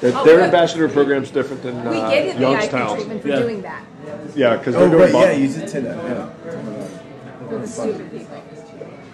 C: Their,
G: Oh,
C: their
G: good.
C: ambassador program's different than
G: We
C: uh,
G: gave you VIP
C: Youngstown.
G: treatment for
F: Yeah.
G: doing that.
C: Yeah, because
D: Oh
C: they're doing
D: right, yeah,
C: Boston.
D: you did say that. Yeah,
G: For the stupid people.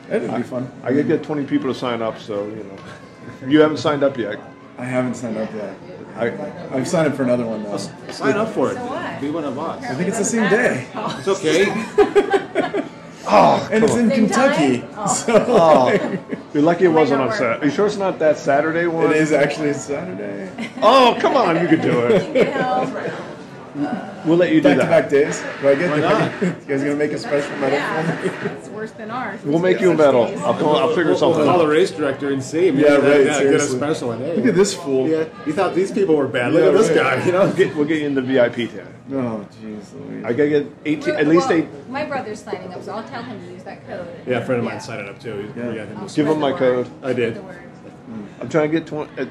D: that'd be fun.
C: I could get 20 people to sign up, so you know. You haven't signed up yet.
D: I haven't signed up yet.
C: I,
D: I've signed up for another one though.
F: Sign up for it.
G: So what?
F: Be one of us.
D: I think it's the same day,
F: It's okay.
C: oh,
D: and it's in
G: Same
D: Kentucky.
G: time?
D: So
C: oh, you're lucky it wasn't on
G: work.
C: Saturday. You sure it's not that Saturday one?
D: it is actually Saturday.
C: Oh, come on, you could do it.
G: You know,
C: We'll let you do
D: Back to
C: that.
D: back days. Do I get?
F: Why not?
D: You guys gonna make a special medal for me?
G: Yeah, it's worse than ours.
C: We'll make you a medal. I'll, come, I'll figure
F: We'll
C: something
F: call the race director and see. Maybe
D: Yeah,
F: that-
D: right,
F: Yeah, get a special one. Hey,
D: Look at this fool.
F: Yeah, you thought these people were bad. Look
D: Yeah,
F: at this
D: right.
F: guy. You know.
C: We'll get, we'll get you in the VIP tent.
D: Oh, jeez,
C: I gotta get 18,
G: We're-
C: at least
G: well,
C: eight.
G: My brother's signing up, so I'll tell him to use that code.
F: Yeah, a friend of mine
G: Yeah.
F: signed it up too. He's-
D: Yeah.
F: him
C: Give him my
G: the
C: code.
F: I did.
C: I'm trying to get 20. uh,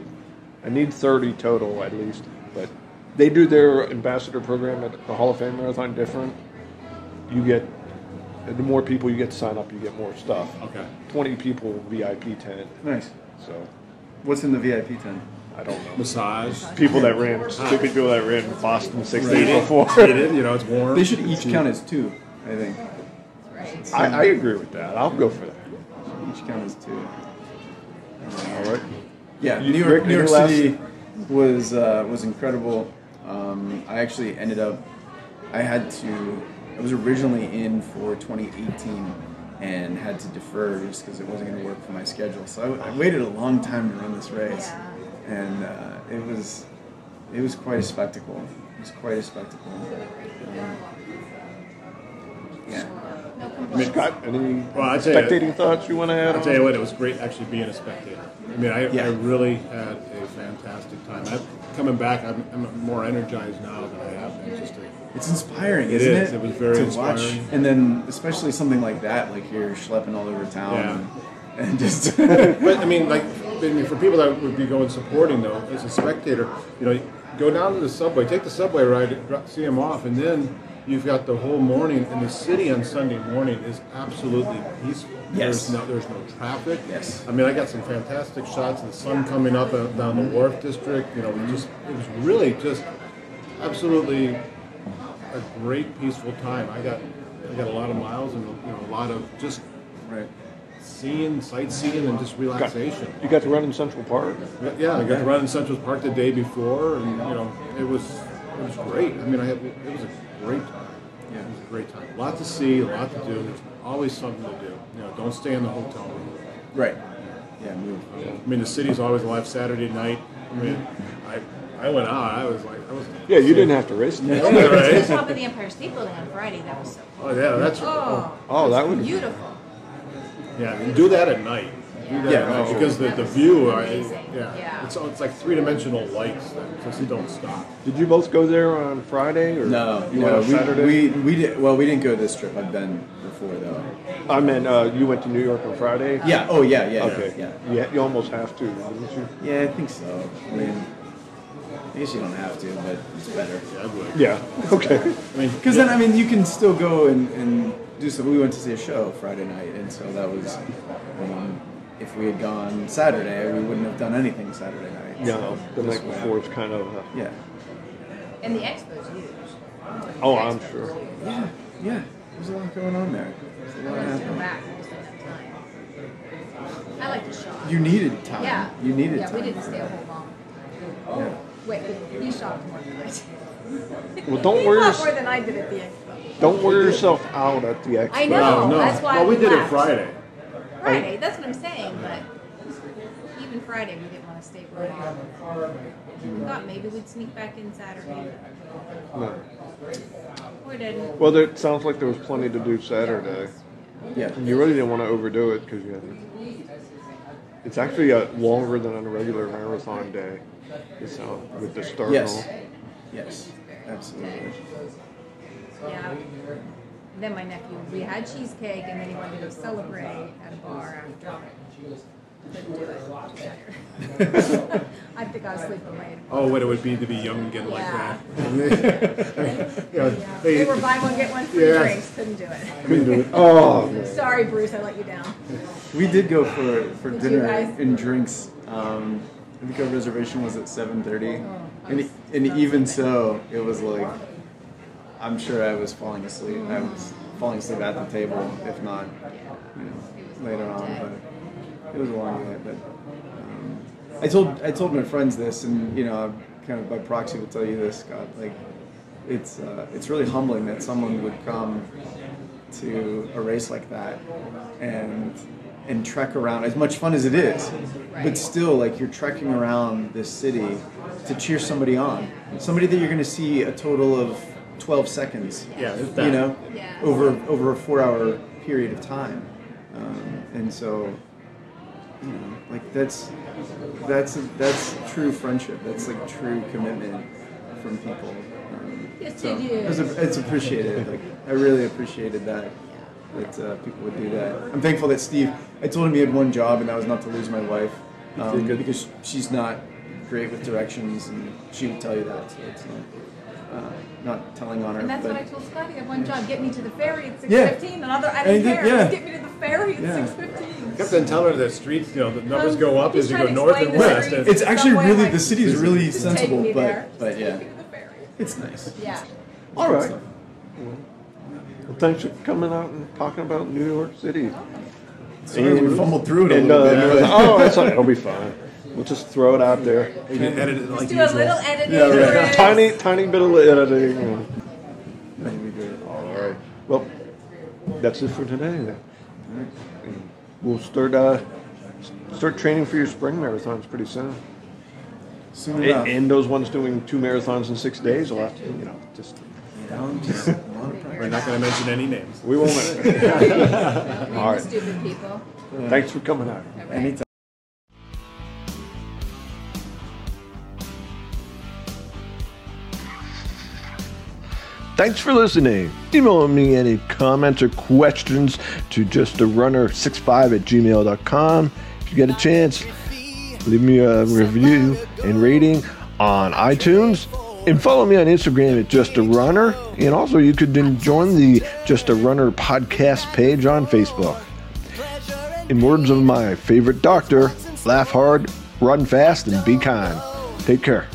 C: I need 30 total at least, but they do their ambassador program at the Hall of Fame Marathon different. You get the more people you get to sign up, you get more stuff.
F: Okay.
C: 20 people VIP tent,
D: Nice.
C: so
D: What's in the VIP tent?
C: I don't know.
F: Massage.
C: People that ran, stupid people that ran Boston six days
F: Heated.
C: before.
F: Heated, You know, it's warm.
D: They should each count as two. I think
G: Right.
C: I, I agree with that. I'll go for that.
D: each count as two.
C: All right.
D: Yeah,
C: You-
D: New York,
C: Rick,
D: New York
C: any last-
D: City was uh, was incredible. Um, I actually ended up. I had to. I was originally in for 2018 and had to defer just because it wasn't going to work for my schedule. So I, I waited a long time to run this race,
G: Yeah.
D: and uh, it was it was quite a spectacle. It was quite a spectacle. Um, yeah.
C: Scott, any
F: Well, I tell you-
C: spectating thoughts you want to add?
F: I'll
C: on?
F: tell you what, it was great actually being a spectator. I mean, I,
D: Yeah.
F: I really had a fantastic time. I'm coming back. I'm, I'm more energized now than I have been. Just to,
D: It's inspiring,
F: It
D: isn't
F: is.
D: it?
F: It was very
D: to watch,
F: inspiring.
D: and then especially something like that, like you're schlepping all over town,
F: Yeah.
D: and, and just
F: but I mean, like, I mean, for people that would be going supporting though, as a spectator, you know, go down to the subway, take the subway ride, see them off, and then you've got the whole morning. And the city on Sunday morning is absolutely peaceful.
D: Yes.
F: There's no, there's no traffic.
D: Yes.
F: I mean, I got some fantastic shots of the sun coming up uh, down the Wharf District. You know, just it was really just absolutely a great peaceful time. I got I got a lot of miles and you know a lot of just
D: right.
F: seeing, sightseeing, and just relaxation.
C: You got to run in Central Park.
F: Yeah, I got to run in Central Park the day before, and you know it was it was great. I mean, I had, it was a great time. Yeah, it was a great time. A lot to see, a lot to do. There's always something to do. You know, don't stay in the hotel room.
D: Right. Yeah, move.
F: I mean, the city's always alive Saturday night. I mean, I I went out. I was like, I was.
C: Yeah, you didn't have to race.
F: Yeah,
G: To the
F: right.
G: top of the Empire State Building on Friday, that was so cool.
F: Oh yeah, that's
G: Oh,
C: Oh, that would.
G: beautiful.
F: yeah. and Do that at night. Do that
D: Yeah,
F: night
D: no.
F: because the, the view. I,
G: Amazing.
F: Yeah.
E: Yeah.
F: It's, it's like three dimensional lights that just don't stop.
C: Did you both go there on Friday or
D: No,
C: you
D: no,
C: went on Saturday?
D: we, we we did well. We didn't go this trip. I've been before though.
C: I meant uh, you went to New York on Friday.
D: Yeah. Oh yeah. Yeah.
C: Okay.
D: Yeah.
C: Yeah, you almost have to, didn't you?
D: Yeah, I think so. I mean, I guess you don't have to, but it's better.
F: Yeah, I would.
C: Yeah. Okay.
F: I mean,
D: Because then, I mean, you can still go and, and do some. We went to see a show Friday night, and so that was. Um, if we had gone Saturday, we wouldn't have done anything Saturday night.
C: No,
D: so
C: the night before it's kind of. Uh,
D: Yeah.
E: And the expo's huge.
C: oh, I'm sure.
D: Yeah. Yeah. There's a lot going on there. There's a
E: I
D: lot
E: wanted to go
D: happening.
E: back, I just didn't have time. I like to shop.
D: You needed time.
E: yeah.
D: You needed
E: yeah,
D: time.
E: Yeah, we didn't stay a whole long.
D: Yeah.
E: Wait, he shopped more than I did.
C: Well, don't
E: he
C: wear
E: bought more than I did at the expo.
C: Don't wear yourself out at the expo.
E: I know.
F: no, no.
E: that's why
F: well, we
E: we
F: did it. Friday.
E: Friday, that's what I'm saying, but even Friday, we didn't want to stay for long. We thought maybe we'd sneak back in Saturday.
C: No.
E: We didn't.
C: Well, there, it sounds like there was plenty to do Saturday.
D: Yeah.
C: And you really didn't want to overdo it because you had. It's actually uh, longer than a regular marathon day. It's, uh, with the start. and
D: Yes.
C: all.
D: Yes. Absolutely.
E: Yeah. Then my nephew, we had cheesecake, and then he wanted to go celebrate at a bar after. Couldn't do it. I think I was sleeping late.
F: Oh, what it would be to be young again like
E: Yeah.
F: that. You know,
E: Yeah. They were buy one get one free
F: Yeah.
E: drinks. Couldn't do it.
C: Couldn't do it. Oh,
E: Sorry, Bruce, I let you down.
D: We did go for, for
E: Did you
D: dinner
E: guys?
D: and drinks. Um, I think our reservation was at 7.30.
E: Oh,
D: and, and even so, it was like, I'm sure I was falling asleep. I was falling asleep at the table, if not, you know, later on. But it was a long day. But um, I told I told my friends this, and you know, kind of by proxy will tell you this, Scott. Like, it's uh, it's really humbling that someone would come to a race like that and and trek around as much fun as it is but still like you're trekking around this city to cheer somebody on. Somebody that you're going to see a total of 12 seconds
F: Yeah,
D: you know
E: Yeah.
D: over over a four hour period of time. Um, and so you know like that's that's that's true friendship. That's like true commitment from people. Um,
E: Yes,
D: so
E: it
D: it's,
E: is.
D: it's appreciated. Like i really appreciated that that uh, people would do that i'm thankful that steve i told him he had one job and that was not to lose my wife um,
C: good.
D: because she's not great with directions and she would tell you that so it's not uh, not telling on her
E: And that's
D: but
E: what I told Scotty. I have one job: get me to the ferry at six
D: Yeah.
E: fifteen. Another, I
D: And
E: don't
D: he did-
E: care.
D: yeah.
E: Just get me to the ferry at
D: Yeah.
E: six fifteen.
F: Kept on telling her that streets, you know, the numbers
E: Um,
F: go up as you go north and west. and-
D: it's actually really
E: like,
D: the city is really sensible but
E: there.
D: but yeah
E: take me to the ferry.
D: it's nice
E: Yeah.
C: all right. Well, thanks for coming out and talking about New York City.
D: Sorry, we fumbled through it a
C: And,
D: little
C: uh,
D: bit. but-
C: oh, that's all right. It'll be fine. We'll just throw it out there.
F: You can edit it like
E: Just do a
F: usual.
E: little editing.
D: Yeah, right.
E: Chris.
C: Tiny, tiny bit of editing. and-
D: That'd be good.
C: All right. Well, that's it for today. Then. And We'll start uh, start training for your spring marathons pretty soon.
D: Soon
C: And,
D: enough.
C: and those ones doing two marathons in six days will have to, you know, just
D: You know, just a lot of practice.
F: We're not going to mention any names.
C: we won't.
E: All
C: All right.
E: Stupid people.
C: Thanks for coming out.
E: Okay.
D: Anytime.
C: Thanks for listening. Email me any comments or questions to justarunner65 at gmail.com. If you get a chance, leave me a review and rating on iTunes. And follow me on Instagram at Just a Runner. And also, you could then join the Just a Runner podcast page on Facebook. In words of my favorite doctor, laugh hard, run fast, and be kind. Take care.